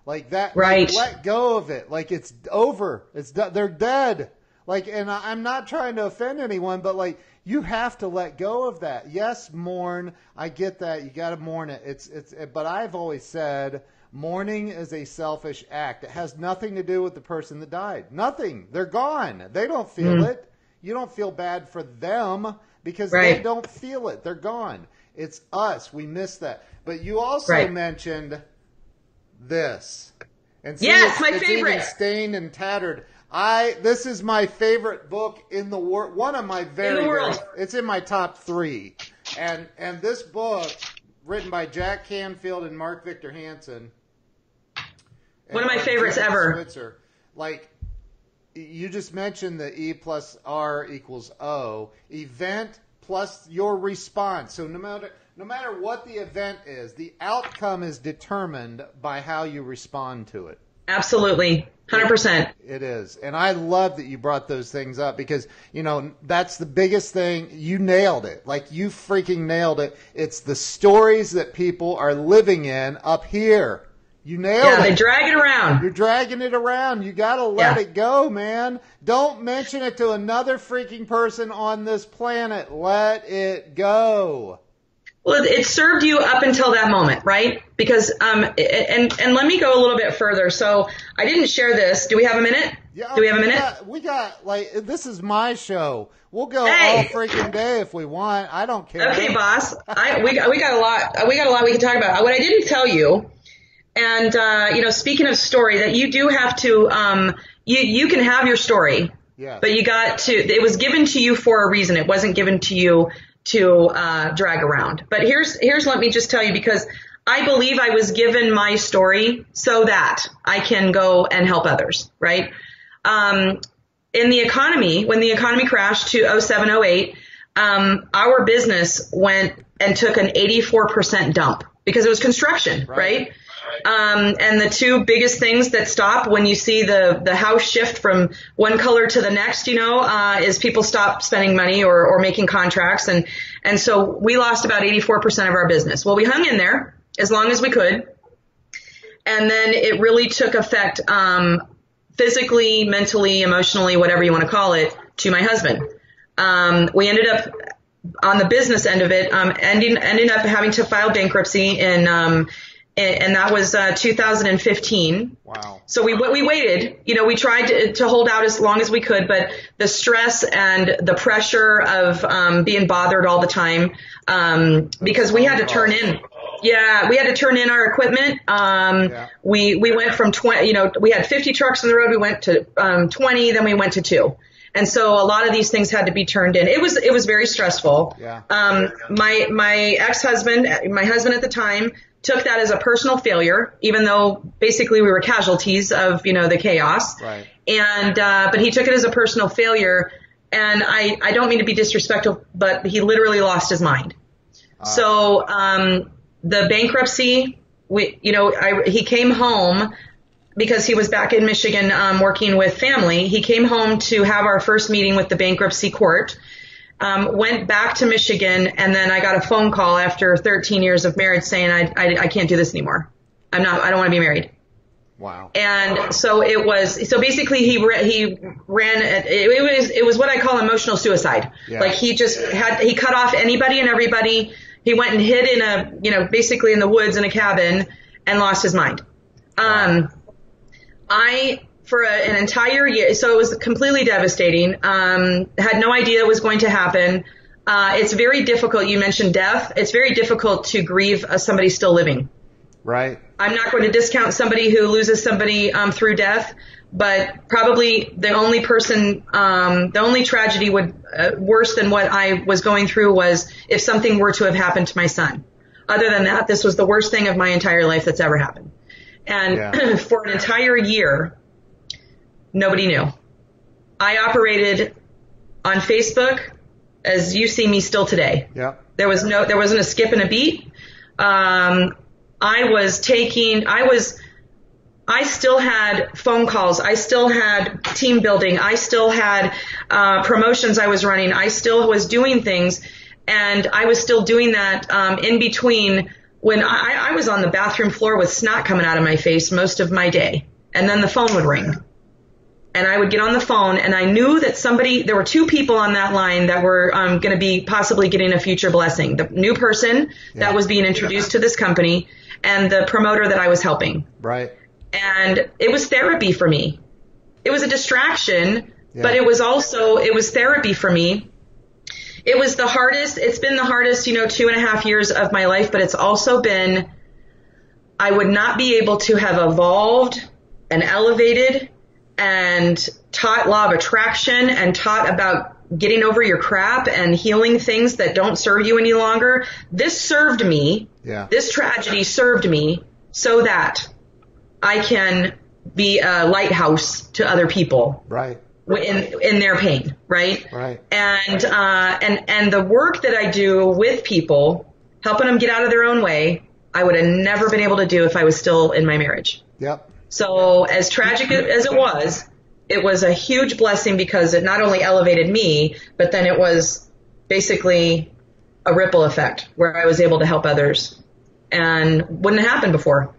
Like that, right? Like, let go of it. Like it's over. It's they're dead. Like, and I'm not trying to offend anyone, but like you have to let go of that. Yes, mourn. I get that. You got to mourn it. It's it's. But I've always said mourning is a selfish act. It has nothing to do with the person that died. Nothing. They're gone. They don't feel mm. it. You don't feel bad for them because right. they don't feel it. They're gone. It's us. We miss that. But you also right. mentioned this. And see, yes, it's, my it's favorite. Even stained and tattered. I this is my favorite book in the world. One of my very, very it's in my top three. And and this book, written by Jack Canfield and Mark Victor Hansen. One of my favorites ever. Switzer. Like you just mentioned the E plus R equals O. Event plus your response. So no matter no matter what the event is, the outcome is determined by how you respond to it. Absolutely. 100%. It is. And I love that you brought those things up because, you know, that's the biggest thing. You nailed it. Like you freaking nailed it. It's the stories that people are living in up here. You nailed yeah, it. Yeah, they drag it around. You're dragging it around. You got to let yeah. it go, man. Don't mention it to another freaking person on this planet. Let it go. Well, it served you up until that moment, right? Because um, and and let me go a little bit further. So I didn't share this. Do we have a minute? Yeah. Do we have a minute? We got, we got like this is my show. We'll go hey. all freaking day if we want. I don't care. Okay, boss. I we got, we got a lot. We got a lot we can talk about. What I didn't tell you, and uh, you know, speaking of story, that you do have to um, you you can have your story. Yeah. But you got to, it was given to you for a reason. It wasn't given to you to uh, drag around. But here's here's let me just tell you because I believe I was given my story so that I can go and help others. Right. Um, in the economy, when the economy crashed to 07, 08, um, our business went and took an 84% dump because it was construction, right? right? Um, and the two biggest things that stop when you see the, the house shift from one color to the next, you know, uh, is people stop spending money or, or making contracts. And, and so we lost about 84% of our business. Well, we hung in there as long as we could. And then it really took effect, um, physically, mentally, emotionally, whatever you want to call it, to my husband. Um, we ended up on the business end of it, um, ending up having to file bankruptcy in um, and, and that was uh, 2015. Wow. So we we waited. You know, we tried to, to hold out as long as we could, but the stress and the pressure of um, being bothered all the time um, because we had to turn in. Yeah, we had to turn in our equipment. Um, Yeah. We we went from 20. You know, we had 50 trucks on the road. We went to um, 20, then we went to two. And so a lot of these things had to be turned in. It was it was very stressful. Yeah. Um, my my ex husband, my husband at the time, took that as a personal failure, even though basically we were casualties of you know the chaos. Right. And uh, but he took it as a personal failure, and I I don't mean to be disrespectful, but he literally lost his mind. So um, the bankruptcy, we you know I he came home because he was back in Michigan um, working with family. He came home to have our first meeting with the bankruptcy court. Um, went back to Michigan, and then I got a phone call after 13 years of marriage saying I, I, I can't do this anymore. I'm not. I don't want to be married. Wow. And so it was. So basically, he he ran. It, it was it was what I call emotional suicide. Yeah. Like he just had he cut off anybody and everybody. He went and hid in a you know basically in the woods in a cabin and lost his mind. Um, I for a, an entire year, so it was completely devastating. Um, had no idea it was going to happen. Uh, it's very difficult. You mentioned death. It's very difficult to grieve uh, somebody still living. Right. I'm not going to discount somebody who loses somebody um, through death, but probably the only person, um, the only tragedy would uh, worse than what I was going through was if something were to have happened to my son. Other than that, this was the worst thing of my entire life that's ever happened. And Yeah. for an entire year, nobody knew. I operated on Facebook as you see me still today. Yep. There was no, there wasn't a skip and a beat. Um, I was taking, I was, I still had phone calls. I still had team building. I still had uh, promotions I was running. I still was doing things, and I was still doing that um, in between when I, I was on the bathroom floor with snot coming out of my face most of my day, and then the phone would ring and I would get on the phone and I knew that somebody, there were two people on that line that were um, going to be possibly getting a future blessing. The new person Yeah. that was being introduced to this company and the promoter that I was helping. Right. And it was therapy for me. It was a distraction, Yeah. but it was also, it was therapy for me. It was the hardest, it's been the hardest, you know, two and a half years of my life, but it's also been, I would not be able to have evolved and elevated and taught law of attraction and taught about getting over your crap and healing things that don't serve you any longer. This served me. Yeah. This tragedy served me so that I can be a lighthouse to other people Right. in in their pain, right? Right. And uh, and and the work that I do with people, helping them get out of their own way, I would have never been able to do if I was still in my marriage. Yep. So as tragic as it was, it was a huge blessing because it not only elevated me, but then it was basically a ripple effect where I was able to help others and wouldn't have happened before.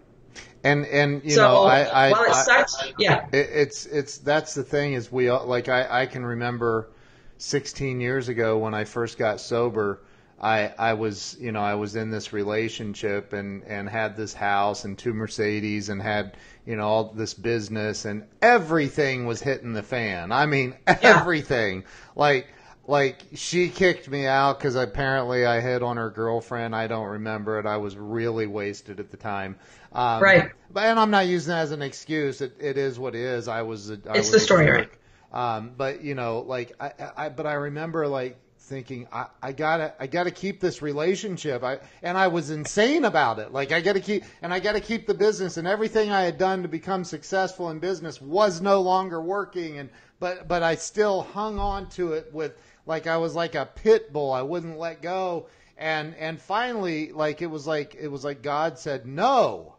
And and you so know I I, while it I yeah, it, it's it's that's the thing is we all like I I can remember 16 years ago when I first got sober. I, I was you know I was in this relationship and, and had this house and two Mercedes and had you know all this business and everything was hitting the fan. I mean everything like like she kicked me out because apparently I hit on her girlfriend. I don't remember it. I was really wasted at the time. Um, Right. But and I'm not using that as an excuse. It, it is what it is. I was. A, I It's was the story. Um, but you know, like I, I, but I remember like thinking I, I gotta I gotta keep this relationship. I and I was insane about it. Like I gotta keep and I gotta keep the business and everything I had done to become successful in business was no longer working. And but but I still hung on to it with like I was like a pit bull. I wouldn't let go. And and finally, like it was like it was like God said no.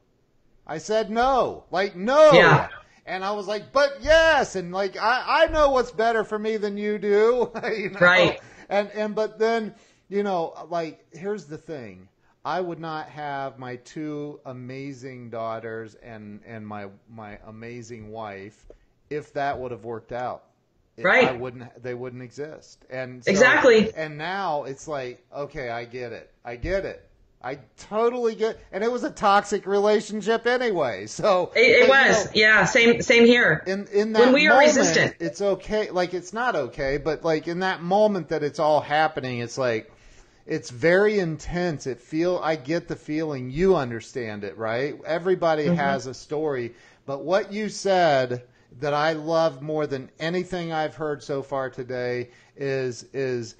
I said no, like no. Yeah. And I was like, but yes, and like I, I know what's better for me than you do, you know? Right. And and but then you know, like here's the thing, I would not have my two amazing daughters and and my my amazing wife if that would have worked out. It- Right. I wouldn't. They wouldn't exist. And so- Exactly. And now it's like, okay, I get it. I get it. I totally get, and it was a toxic relationship anyway. So it, it was, know, yeah, same same here. In in that when we moment, are resistant, it's okay. Like it's not okay, but like in that moment that it's all happening, it's like it's very intense. It feel I get the feeling you understand it, right? Everybody mm-hmm. has a story, but what you said that I love more than anything I've heard so far today is is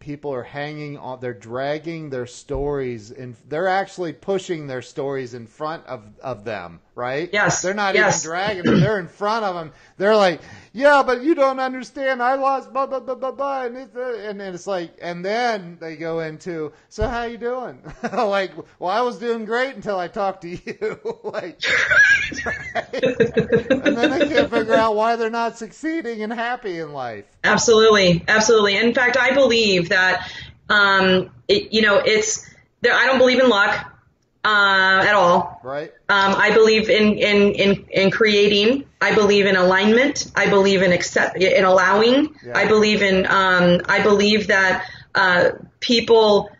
people are hanging on they're dragging their stories and they're actually pushing their stories in front of of them right? Yes they're not yes. even dragging them. They're in front of them they're like yeah but you don't understand. I lost blah blah blah blah blah and it's, uh, and it's like and then they go into so how you doing? Like well i was doing great until i talked to you. Like and then they can't figure out why they're not succeeding and happy in life. Absolutely. Absolutely. In fact i believe that um, it, you know, it's there. I don't believe in luck uh, at all. Right. Um, I believe in, in in in creating. I believe in alignment. I believe in accept in allowing. Yeah. I believe in. Um, I believe that uh, people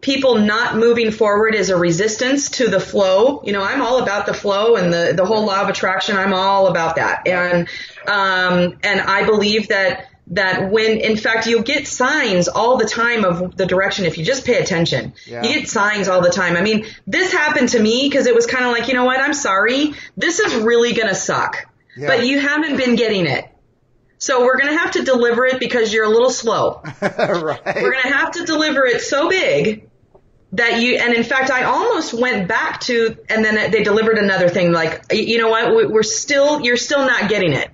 people not moving forward is a resistance to the flow. You know, I'm all about the flow and the the whole law of attraction. I'm all about that, and um, and I believe that that when in fact you'll get signs all the time of the direction if you just pay attention. Yeah. you get signs all the time. I mean this happened to me because it was kind of like you know what? I'm sorry. This is really going to suck. Yeah. but you haven't been getting it. So we're going to have to deliver it because you're a little slow. Right. we're going to have to deliver it so big that you and in fact i almost went back to and then they delivered another thing like you know what? We're still you're still not getting it.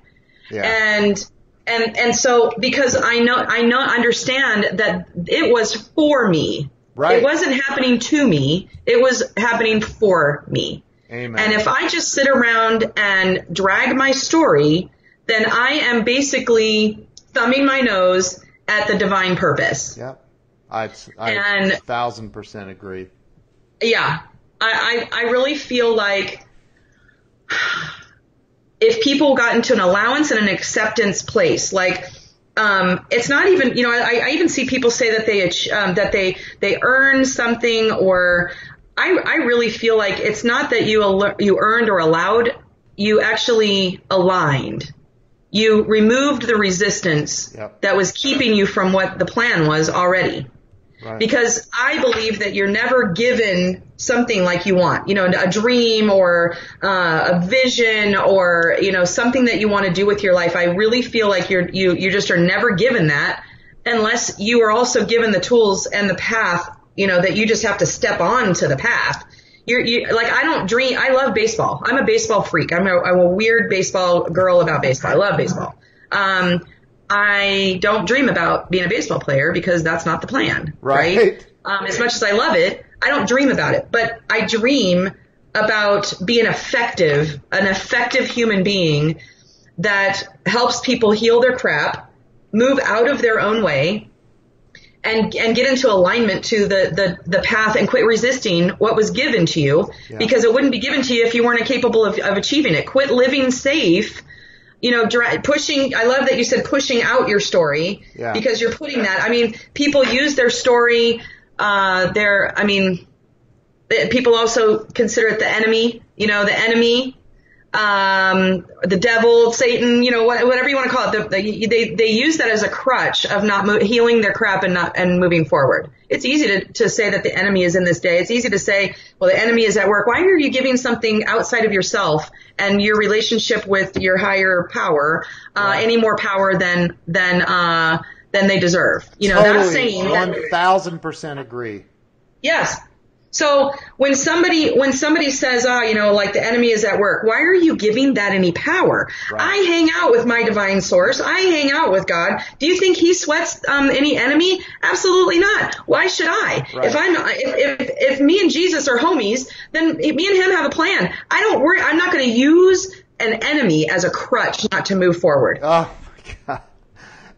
Yeah. and and and so because I know I know understand that it was for me. Right. It wasn't happening to me. It was happening for me. Amen. And if I just sit around and drag my story, then I am basically thumbing my nose at the divine purpose. Yep. I, I and, thousand percent agree. Yeah. I, I, I really feel like if people got into an allowance and an acceptance place, like um, it's not even you know I, I even see people say that they um, that they they earn something or I I really feel like it's not that you you earned or allowed you actually aligned you removed the resistance yep. that was keeping you from what the plan was already Right. Because I believe that you're never given something like you want, you know, a dream or uh, a vision or you know something that you want to do with your life. I really feel like you're you you just are never given that unless you are also given the tools and the path, you know, that you just have to step on to the path. You're you, like I don't dream. I love baseball. I'm a baseball freak. I'm a, I'm a weird baseball girl about baseball. I love baseball. Um, I don't dream about being a baseball player because that's not the plan. Right. right? Um, as much as I love it, I don't dream about it, but I dream about being effective, an effective human being that helps people heal their crap, move out of their own way, and and get into alignment to the the, the path and quit resisting what was given to you yeah. because it wouldn't be given to you if you weren't capable of, of achieving it. Quit living safe you know, dra- pushing, I love that you said pushing out your story yeah. because you're putting that. I mean, people use their story, uh, their, I mean, people also consider it the enemy, you know, the enemy um, the devil, Satan, you know, whatever you want to call it. The, they they use that as a crutch of not mo- healing their crap and not and moving forward. It's easy to to say that the enemy is in this day. It's easy to say, well, the enemy is at work. Why are you giving something outside of yourself and your relationship with your higher power uh, any more power than than uh, than they deserve? You know, totally. that's saying one thousand percent agree. Yes, so when somebody when somebody says, "Ah, oh, you know, like the enemy is at work," why are you giving that any power? Right. I hang out with my divine source. I hang out with God. Do you think He sweats um, any enemy? Absolutely not. Why should I? Right. If I'm if, if if me and Jesus are homies, then me and Him have a plan. I don't worry. I'm not going to use an enemy as a crutch not to move forward. Oh my God.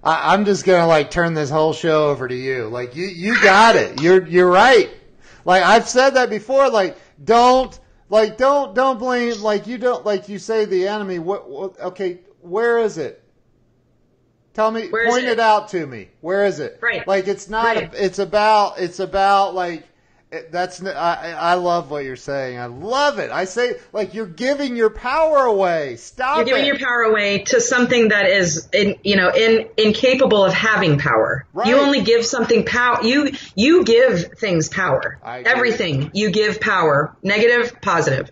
I, I'm just gonna like turn this whole show over to you. Like you, you got it. You're you're right. Like I've said that before. Like don't like don't don't blame like you don't like you say the enemy. What, what okay? Where is it? Tell me. Where point it? it? out to me. Where is it? Right. Like it's not. Right. A, it's about. It's about like that's I, I love what you're saying. I love it. I say like you're giving your power away. Stop. You're giving it. your power away to something that is, in, you know, in, incapable of having power. Right. You only give something power. You you give things power. Everything you give power, negative, positive.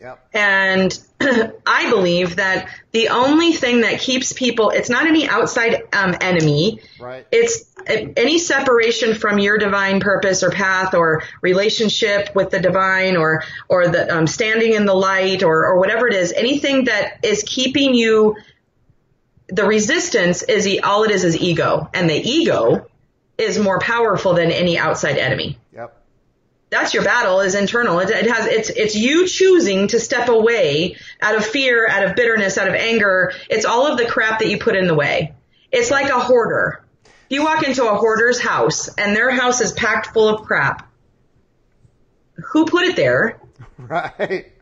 Yep. And I believe that the only thing that keeps people, it's not any outside um, enemy. Right. It's any separation from your divine purpose or path or relationship with the divine or, or the um, standing in the light or, or whatever it is. Anything that is keeping you, the resistance is all it is is ego. And the ego is more powerful than any outside enemy. That's your battle is internal. It, it has it's it's you choosing to step away out of fear, out of bitterness, out of anger. It's all of the crap that you put in the way. It's like a hoarder. You walk into a hoarder's house and their house is packed full of crap, who put it there? Right.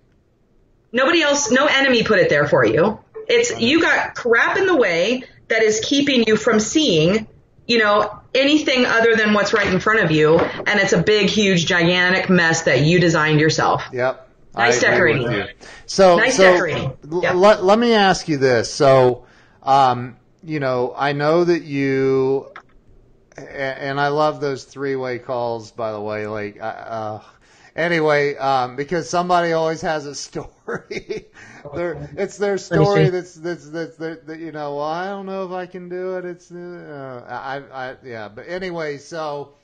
Nobody else, no enemy put it there for you. It's you got crap in the way that is keeping you from seeing, you know, anything other than what's right in front of you, and it's a big, huge, gigantic mess that you designed yourself. Yep. Nice I decorating. So, Nice so decorating. Yeah. let, let me ask you this. So, um, you know, I know that you, and I love those three-way calls, by the way. Like, uh, uh, anyway, um, because somebody always has a story. their, it's their story that's that's that's that, that you know. Well, I don't know if I can do it. It's uh, I I yeah. But anyway, so.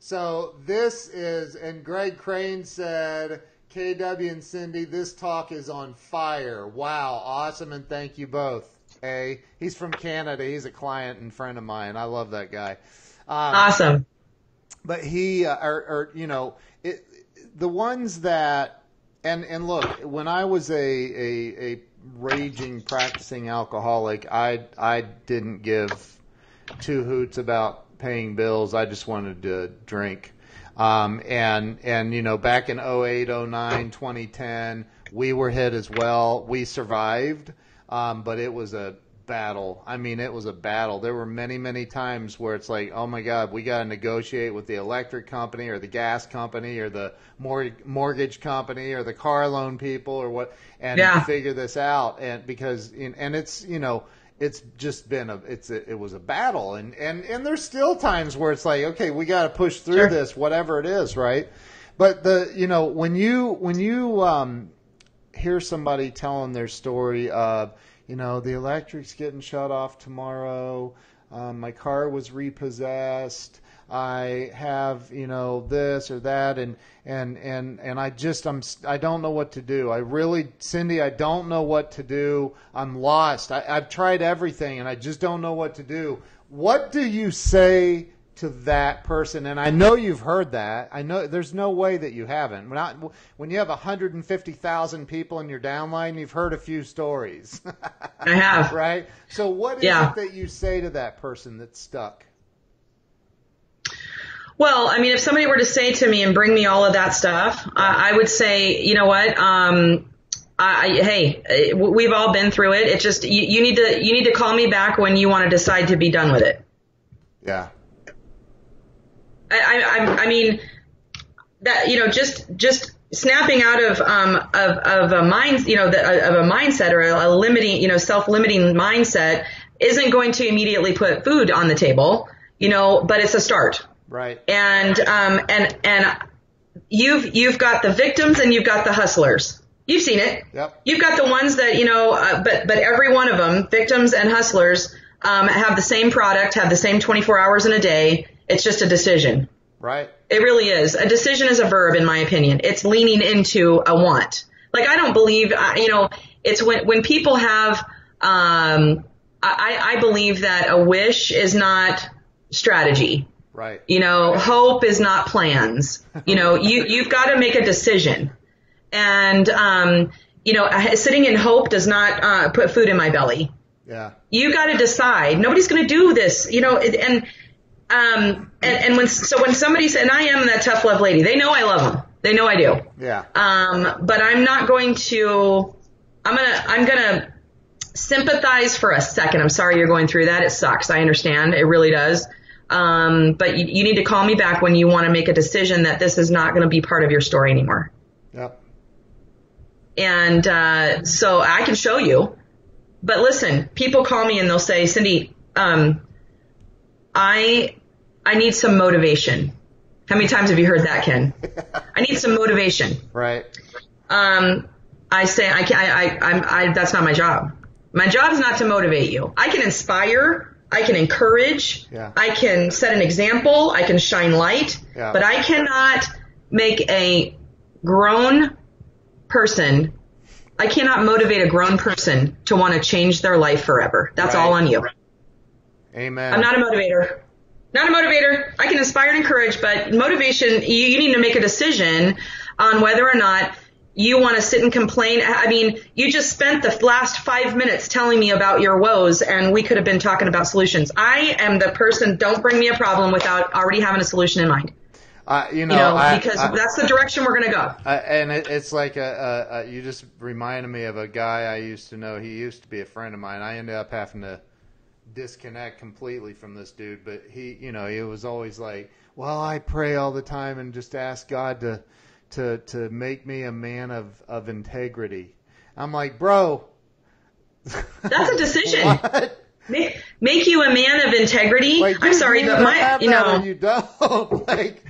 So this is, and Greg Crane said, KW and Cindy, this talk is on fire. Wow, awesome, and thank you both. Hey, he's from Canada. He's a client and friend of mine. I love that guy. Um, Awesome. but he, uh, or, or you know, the ones that, and and look, when I was a a, a raging practicing alcoholic, I I didn't give two hoots about paying bills. I just wanted to drink. Um, and and you know, back in 08, 09, 2010, we were hit as well. We survived, um, but it was a battle. I mean, it was a battle. There were many, many times where it's like, oh my God, we got to negotiate with the electric company or the gas company or the mor- mortgage company or the car loan people or what, and Yeah. figure this out. And because, and it's, you know, it's just been a, it's a, it was a battle. And, and, and there's still times where it's like, okay, we got to push through Sure. this, whatever it is, right? But the, you know, when you, when you, um, hear somebody telling their story of, you know, the electric's getting shut off tomorrow. Um, my car was repossessed. I have, you know, this or that, and and and and I just I'm I don't know what to do. I really, Cindy, I don't know what to do. I'm lost. I, I've tried everything, and I just don't know what to do. What do you say to that person? And I know you've heard that. I know there's no way that you haven't. When, I, when you have 150,000 people in your downline, you've heard a few stories, I have. right? So what is Yeah. it that you say to that person that's stuck? Well, I mean, if somebody were to say to me and bring me all of that stuff, I, I would say, you know what? Um, I, I, hey, we've all been through it. It's just you, you need to you need to call me back when you want to decide to be done with it. Yeah. I, I, I- mean, that you know, just just snapping out of um of of a mind, you know, the, of a mindset or a, a limiting, you know, self-limiting mindset isn't going to immediately put food on the table, you know, but it's a start. Right. and um and and you've you've got the victims and you've got the hustlers. You've seen it. Yep. You've got the ones that you know, uh, but but every one of them, victims and hustlers, um, have the same product, have the same 24 hours in a day. It's just a decision. Right. It really is. A decision is a verb, in my opinion. It's leaning into a want. Like I don't believe, you know, it's when when people have. Um, I, I believe that a wish is not strategy. Right. You know, hope is not plans. You know, you, you've got to make a decision. And, um, you know, sitting in hope does not uh, put food in my belly. Yeah. You got to decide. Nobody's going to do this, you know, and, um, and, and when, so when somebody said, and I am that tough love lady, they know I love them. They know I do. Yeah. Um, but I'm not going to, I'm going to, I'm to sympathize for a second. I'm sorry you're going through that. It sucks. I understand. It really does. Um, but you, you need to call me back when you want to make a decision that this is not going to be part of your story anymore. Yep. And uh, so I can show you. But listen, people call me and they'll say, Cindy, um, I I need some motivation. How many times have you heard that, Ken? I need some motivation. Right. Um, I say I can I, I I'm I that's not my job. My job is not to motivate you. I can inspire, I can encourage, Yeah. I can set an example, I can shine light, Yeah. but I cannot make a grown person I cannot motivate a grown person to want to change their life forever. That's Right. all on you. Amen. I'm not a motivator. Not a motivator. I can inspire and encourage, but motivation, you, you need to make a decision on whether or not you want to sit and complain. I mean, you just spent the last five minutes telling me about your woes and we could have been talking about solutions. I am the person, don't bring me a problem without already having a solution in mind. Uh, you know, You know, I- because I- that's the direction we're going to go. Uh, and it, it's like a, a, a, you just reminded me of a guy I used to know. He used to be a friend of mine. I ended up having to disconnect completely from this dude, but he, you know, he was always like, "Well, I pray all the time and just ask God to, to, to make me a man of, of integrity." I'm like, bro, That's a decision. what? Make, make you a man of integrity. Like, I'm sorry, but my, you know, you don't. like,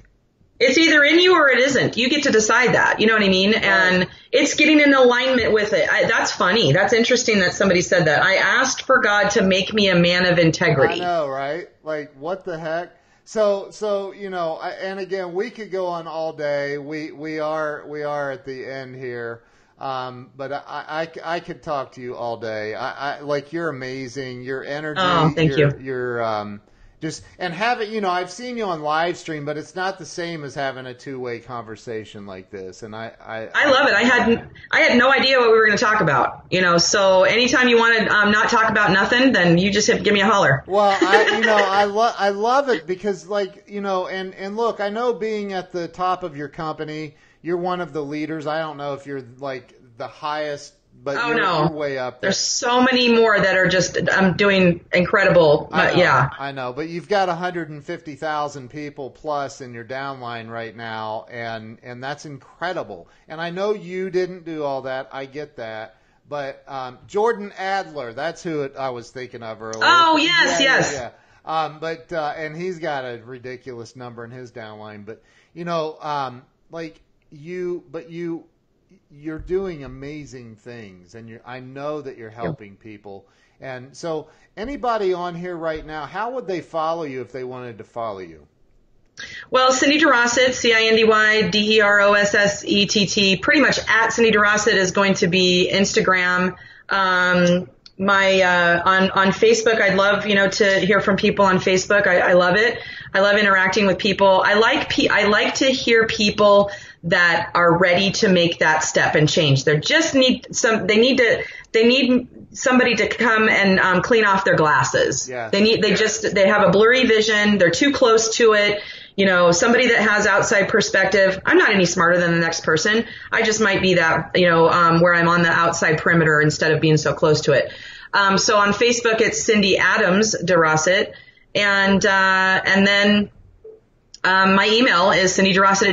It's either in you or it isn't. You get to decide that. You know what I mean? And it's getting in alignment with it. I, that's funny. That's interesting that somebody said that. I asked for God to make me a man of integrity. I know, right? Like, what the heck? So, so you know, I, and again, we could go on all day. We we are we are at the end here, um, but I, I I could talk to you all day. I, I like you're amazing. Your energy. Oh, thank your, you. Your um, just and have it. You know, I've seen you on live stream, but it's not the same as having a two way conversation like this. And I I, I love it. I had I had no idea what we were going to talk about. You know, so anytime you want to um, not talk about nothing, then you just hit, give me a holler. Well, I, you know, I love I love it because, like, you know, and and look, I know being at the top of your company, you're one of the leaders. I don't know if you're like the highest, but Oh, no. way up there. There's so many more that are just I'm doing incredible. I know, yeah, I know, but you've got 150,000 people plus in your downline right now, and and that's incredible. And I know you didn't do all that. I get that. But um, Jordan Adler, that's who it, I was thinking of earlier. Oh, yes, Yeah, yeah, yes. yeah. Um, but uh, and he's got a ridiculous number in his downline. But you know, um, like you, but you, you're doing amazing things, and you I know that you're helping people. And so, anybody on here right now, how would they follow you if they wanted to follow you? Well, Cindy DeRossett, C-I-N-D-Y, D-E-R-O-S-S-E-T-T, pretty much at Cindy DeRossett is going to be Instagram. Um, my, uh, on, on Facebook, I'd love, you know, to hear from people on Facebook. I, I love it. I love interacting with people. I like, pe- I like to hear people that are ready to make that step and change. They just need some, they need to, they need somebody to come and um, clean off their glasses. Yeah. They need, they just, they have a blurry vision. They're too close to it. You know, somebody that has outside perspective. I'm not any smarter than the next person. I just might be that, you know, um, where I'm on the outside perimeter instead of being so close to it. Um, so on Facebook, it's Cindy Adams DeRossett. And, uh, and then, um, my email is Cindy DeRossett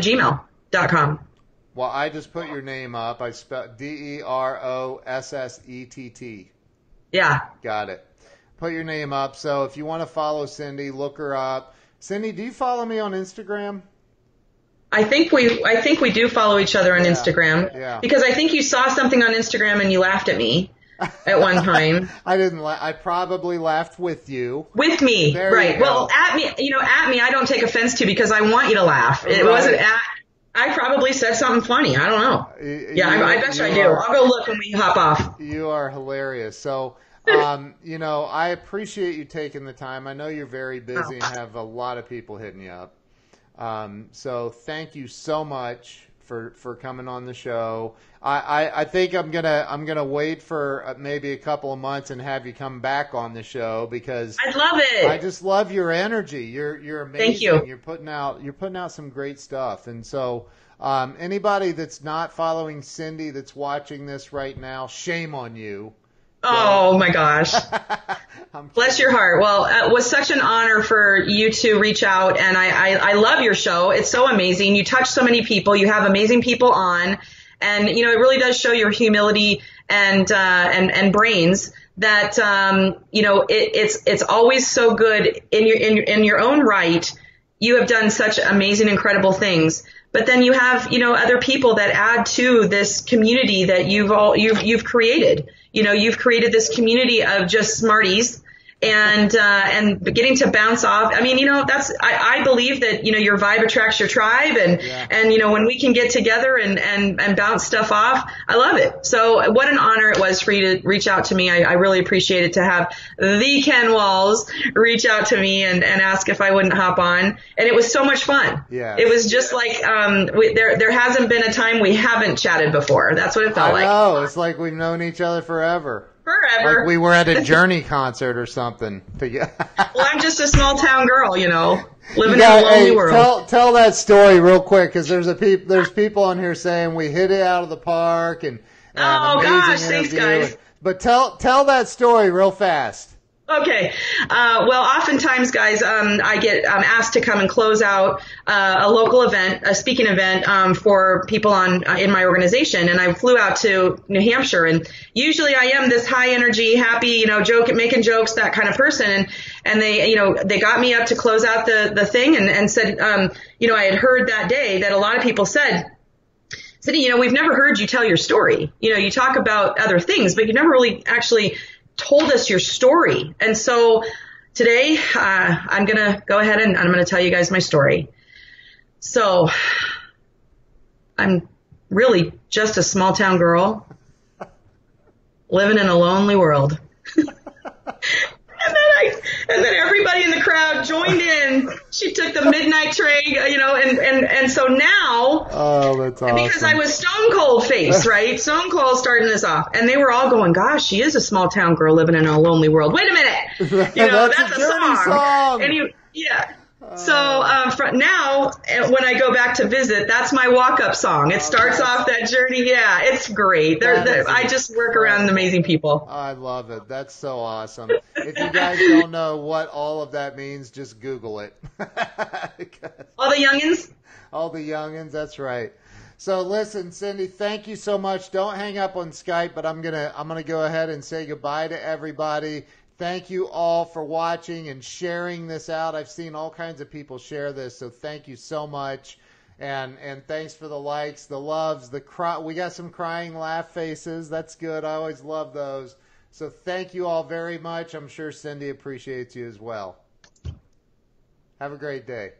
at gmail.com. Well, I just put your name up. I spelled D E R O S S E T T. Yeah. Got it. Put your name up. So if you want to follow Cindy, look her up. Cindy, do you follow me on Instagram? I think we I think we do follow each other on Yeah, Instagram yeah. because I think you saw something on Instagram and you laughed at me at one time I didn't. La- I probably laughed with you. with me. There right. Well, at me, you know, at me I don't take offense to because I want you to laugh. It Right. wasn't at I probably said something funny. I don't know. Yeah, you- I, I bet you I do. are- I'll go look when we hop off. You are hilarious. So, um, you know, I appreciate you taking the time. I know you're very busy and have a lot of people hitting you up. Um, so, thank you so much for for coming on the show. I, I, I think I'm gonna I'm gonna wait for uh, maybe a couple of months and have you come back on the show because I'd love it. I just love your energy. You're you're amazing. Thank you. You're putting out you're putting out some great stuff. And so um, anybody that's not following Cindy that's watching this right now, shame on you. Oh my gosh. Bless your heart. Well, it was such an honor for you to reach out, and I, I, I love your show. It's so amazing. You touch so many people. You have amazing people on, and you know it really does show your humility and uh, and and brains. That um, you know it, it's it's always so good in your in in your own right. You have done such amazing, incredible things but then you have you know other people that add to this community that you've all you've you've created you know you've created this community of just smarties and uh, and getting to bounce off. I mean, you know, that's I, I believe that you know your vibe attracts your tribe, and yeah. and you know when we can get together and and and bounce stuff off, I love it. So what an honor it was for you to reach out to me. I, I really appreciate it to have the Ken Walls reach out to me and and ask if I wouldn't hop on, and it was so much fun. Yeah, it was just like um we, there there hasn't been a time we haven't chatted before. That's what it felt I like. know. It's like we've known each other forever forever. Like we were at a Journey concert or something. well, I'm just a small town girl, you know, living got, in a lonely hey, world. Tell tell that story real quick because there's a peop, there's people on here saying we hit it out of the park and, and oh gosh, thanks guys. But tell tell that story real fast. Okay. Uh, well, oftentimes, guys, um, I get um, asked to come and close out uh, a local event, a speaking event um, for people on uh, in my organization, and I flew out to New Hampshire. And usually, I am this high energy, happy, you know, joke, making jokes, that kind of person. And and they, you know, they got me up to close out the the thing, and and said, um, you know, I had heard that day that a lot of people said. Cindy, you know, we've never heard you tell your story. You know, you talk about other things, but you never really actually told us your story. And so today uh, I'm going to go ahead and I'm going to tell you guys my story. So I'm really just a small town girl living in a lonely world. And then and then everybody in the crowd joined in. She took the midnight train, uh, you know, and, and, and so now, oh, that's awesome. Because I was stone cold face, right? stone cold starting this off. And they were all going, gosh, she is a small town girl living in a lonely world. Wait a minute. You know, that's, that's, a, a song. song. And you, yeah. So um, now, eh, when I go back to visit, that's my walk-up song. It starts off that journey. Yeah, it's great. They're, they're, I just work around amazing people. I love it. That's so awesome. If you guys don't know what all of that means, just Google it. all the youngins. All the youngins. That's right. So listen, Cindy, thank you so much. Don't hang up on Skype, but I'm gonna I'm gonna go ahead and say goodbye to everybody. Thank you all for watching and sharing this out. I've seen all kinds of people share this, so thank you so much. And and thanks for the likes, the loves, the cry. We got some crying laugh faces. That's good. I always love those. So thank you all very much. I'm sure Cindy appreciates you as well. Have a great day.